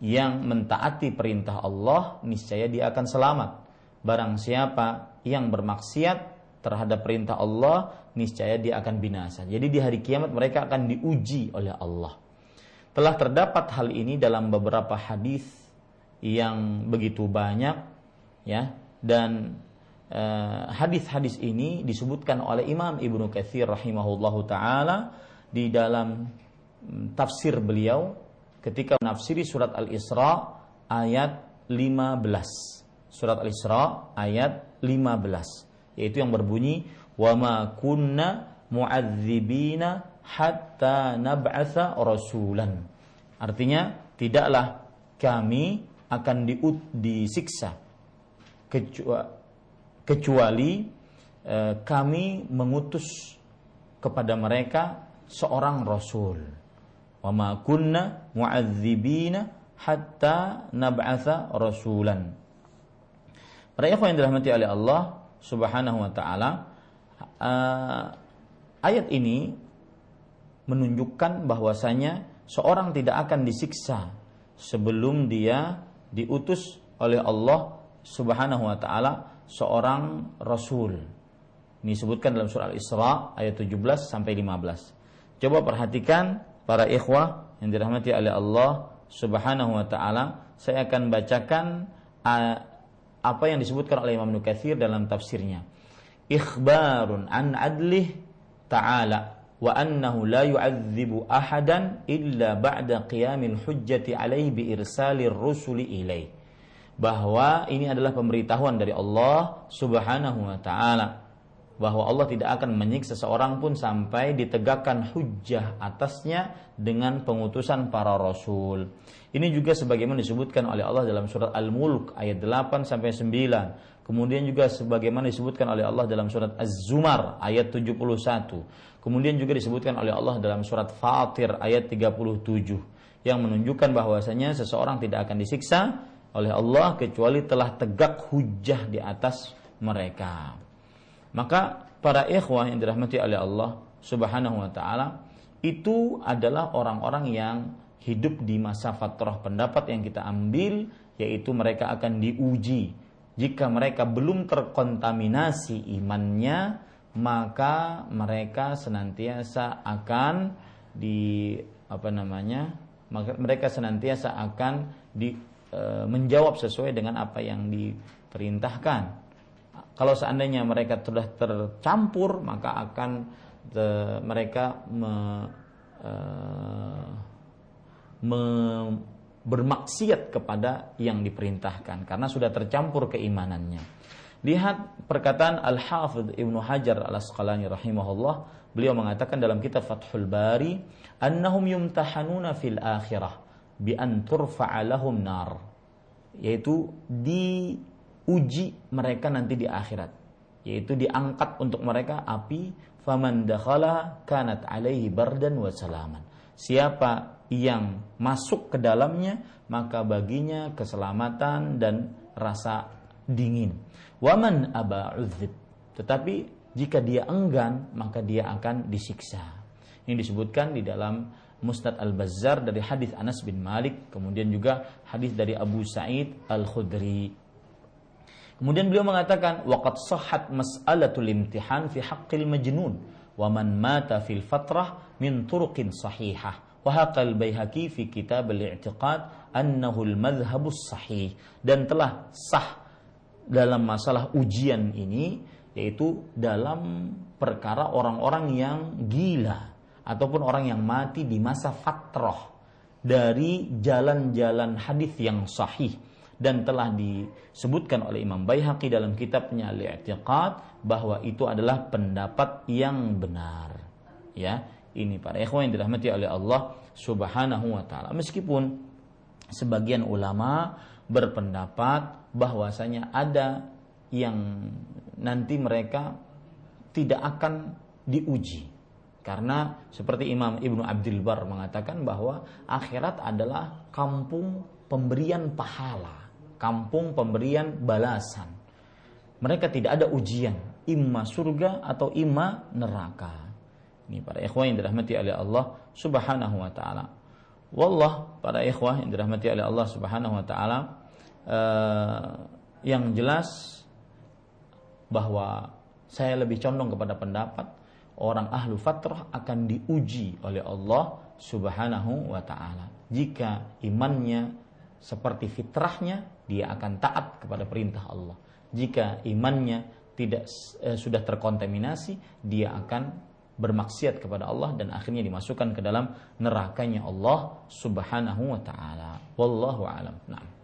yang mentaati perintah Allah, niscaya dia akan selamat barang siapa yang bermaksiat terhadap perintah Allah niscaya dia akan binasa. Jadi di hari kiamat mereka akan diuji oleh Allah. Telah terdapat hal ini dalam beberapa hadis yang begitu banyak ya dan eh, hadis-hadis ini disebutkan oleh Imam Ibnu Katsir rahimahullahu taala di dalam mm, tafsir beliau ketika menafsiri surat Al-Isra ayat 15 surat Al-Isra ayat 15 yaitu yang berbunyi wa ma kunna mu'adzibina hatta nab'atha rasulan Artinya tidaklah kami akan diut, disiksa kecuali eh, kami mengutus kepada mereka seorang rasul. Wa ma kunna mu'adzibina hatta nab'atha rasulan. Para ikhwan yang dirahmati oleh Allah Subhanahu wa taala, uh, ayat ini menunjukkan bahwasanya seorang tidak akan disiksa sebelum dia diutus oleh Allah Subhanahu wa taala seorang rasul. Ini disebutkan dalam surah Al-Isra ayat 17 sampai 15. Coba perhatikan para ikhwah yang dirahmati oleh Allah Subhanahu wa taala, saya akan bacakan apa yang disebutkan oleh Imam Nukathir dalam tafsirnya. Ikhbarun an adlih ta'ala wa annahu la yu'adzibu ahadan illa ba'da qiyamil hujjati alaihi bi irsalir rusuli ilaih bahwa ini adalah pemberitahuan dari Allah Subhanahu wa taala bahwa Allah tidak akan menyiksa seorang pun sampai ditegakkan hujjah atasnya dengan pengutusan para rasul. Ini juga sebagaimana disebutkan oleh Allah dalam surat Al-Mulk ayat 8 sampai 9. Kemudian juga sebagaimana disebutkan oleh Allah dalam surat Az-Zumar ayat 71. Kemudian juga disebutkan oleh Allah dalam surat Fatir ayat 37 yang menunjukkan bahwasanya seseorang tidak akan disiksa oleh Allah kecuali telah tegak hujjah di atas mereka. Maka para ikhwah yang dirahmati oleh Allah Subhanahu wa taala itu adalah orang-orang yang hidup di masa fatrah pendapat yang kita ambil yaitu mereka akan diuji. Jika mereka belum terkontaminasi imannya, maka mereka senantiasa akan di apa namanya? Mereka senantiasa akan di, e, menjawab sesuai dengan apa yang diperintahkan kalau seandainya mereka sudah tercampur maka akan the, mereka me, uh, me, bermaksiat kepada yang diperintahkan karena sudah tercampur keimanannya. Lihat perkataan Al-Hafidh Ibnu Hajar Al-Asqalani rahimahullah, beliau mengatakan dalam kitab Fathul Bari, annahum yumtahanuna fil akhirah bi an turfa'a lahum nar. Yaitu di uji mereka nanti di akhirat. Yaitu diangkat untuk mereka api faman dakhala kanat alaihi bardan wa salaman. Siapa yang masuk ke dalamnya maka baginya keselamatan dan rasa dingin. Waman aba uzib tetapi jika dia enggan maka dia akan disiksa. Ini disebutkan di dalam Musnad Al-Bazzar dari hadis Anas bin Malik, kemudian juga hadis dari Abu Sa'id Al-Khudri Kemudian beliau mengatakan waqad sahhat mas'alatul imtihan fi haqqil majnun wa man mata fil fatrah min turuqin sahihah. Wa haqal baihaqi fi kitab al-i'tiqad annahu al-madhhabus sahih dan telah sah dalam masalah ujian ini yaitu dalam perkara orang-orang yang gila ataupun orang yang mati di masa fatrah dari jalan-jalan hadis yang sahih dan telah disebutkan oleh Imam Baihaqi dalam kitabnya Al-I'tiqad bahwa itu adalah pendapat yang benar. Ya, ini para ikhwan yang dirahmati oleh Allah Subhanahu wa taala. Meskipun sebagian ulama berpendapat bahwasanya ada yang nanti mereka tidak akan diuji karena seperti Imam Ibnu Abdul Bar mengatakan bahwa akhirat adalah kampung pemberian pahala kampung pemberian balasan. Mereka tidak ada ujian, imma surga atau imma neraka. Ini para ikhwah yang dirahmati oleh Allah Subhanahu wa taala. Wallah para ikhwah yang dirahmati oleh Allah Subhanahu wa taala uh, yang jelas bahwa saya lebih condong kepada pendapat orang ahlu fatrah akan diuji oleh Allah Subhanahu wa taala. Jika imannya seperti fitrahnya dia akan taat kepada perintah Allah. Jika imannya tidak eh, sudah terkontaminasi, dia akan bermaksiat kepada Allah dan akhirnya dimasukkan ke dalam nerakanya Allah Subhanahu wa taala. Wallahu alam. Nah.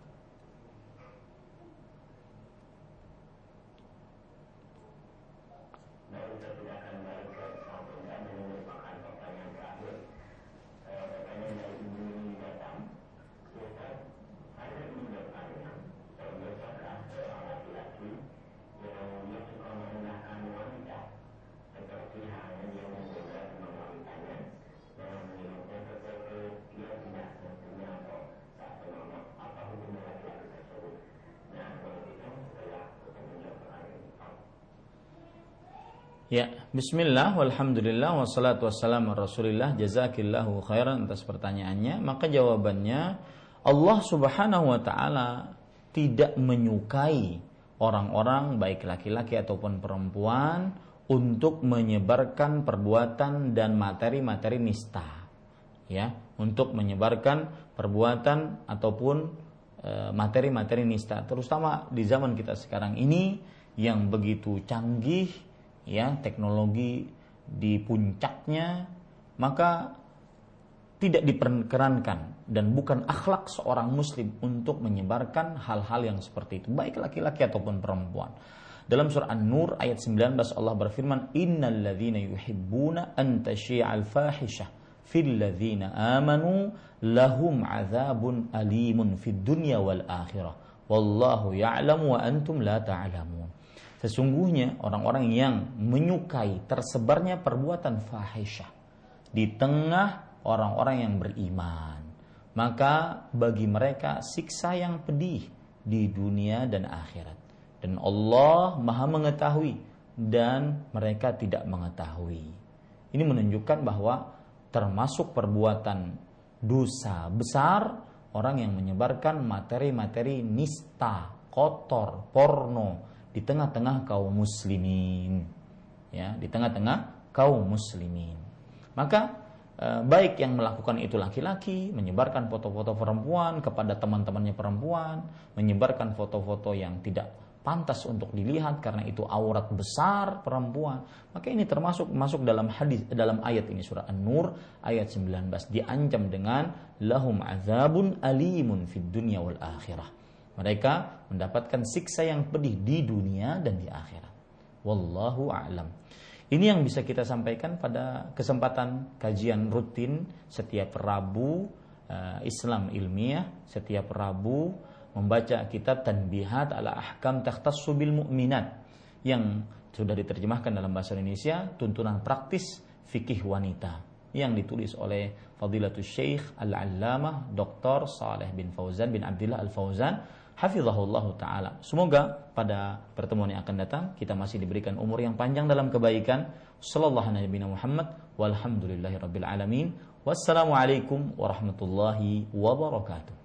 Ya, bismillah, walhamdulillah, wassalatu wassalamu rasulillah, jazakillahu khairan atas pertanyaannya. Maka jawabannya, Allah subhanahu wa ta'ala tidak menyukai orang-orang baik laki-laki ataupun perempuan untuk menyebarkan perbuatan dan materi-materi nista. Ya, untuk menyebarkan perbuatan ataupun e, materi-materi nista, terutama di zaman kita sekarang ini yang begitu canggih ya teknologi di puncaknya maka tidak diperkenankan dan bukan akhlak seorang muslim untuk menyebarkan hal-hal yang seperti itu baik laki-laki ataupun perempuan. Dalam surah An-Nur ayat 19 Allah berfirman innal ladzina yuhibbuna an tasyi'al fahishah fil ladzina amanu lahum adzabun alimun fid dunya wal akhirah. Wallahu ya'lamu wa antum la ta'lamun Sesungguhnya orang-orang yang menyukai tersebarnya perbuatan fahisyah di tengah orang-orang yang beriman, maka bagi mereka siksa yang pedih di dunia dan akhirat. Dan Allah Maha mengetahui dan mereka tidak mengetahui. Ini menunjukkan bahwa termasuk perbuatan dosa besar orang yang menyebarkan materi-materi nista, kotor, porno, di tengah-tengah kaum muslimin. Ya di tengah-tengah kaum muslimin. Maka eh, baik yang melakukan itu laki-laki menyebarkan foto-foto perempuan kepada teman-temannya perempuan menyebarkan foto-foto yang tidak pantas untuk dilihat karena itu aurat besar perempuan maka ini termasuk masuk dalam hadis dalam ayat ini surah An-Nur ayat 19 diancam dengan lahum azabun alimun fid dunya wal akhirah mereka mendapatkan siksa yang pedih di dunia dan di akhirat. Wallahu a'lam. Ini yang bisa kita sampaikan pada kesempatan kajian rutin setiap Rabu uh, Islam ilmiah, setiap Rabu membaca kitab Tanbihat ala Ahkam Takhtassu bil Mu'minat yang sudah diterjemahkan dalam bahasa Indonesia tuntunan praktis fikih wanita yang ditulis oleh Fadilatul Syekh Al-Allamah Dr. Saleh bin Fauzan bin Abdullah Al-Fauzan hafizahullah taala. Semoga pada pertemuan yang akan datang kita masih diberikan umur yang panjang dalam kebaikan. Sallallahu alaihi Muhammad walhamdulillahi rabbil alamin. Wassalamualaikum warahmatullahi wabarakatuh.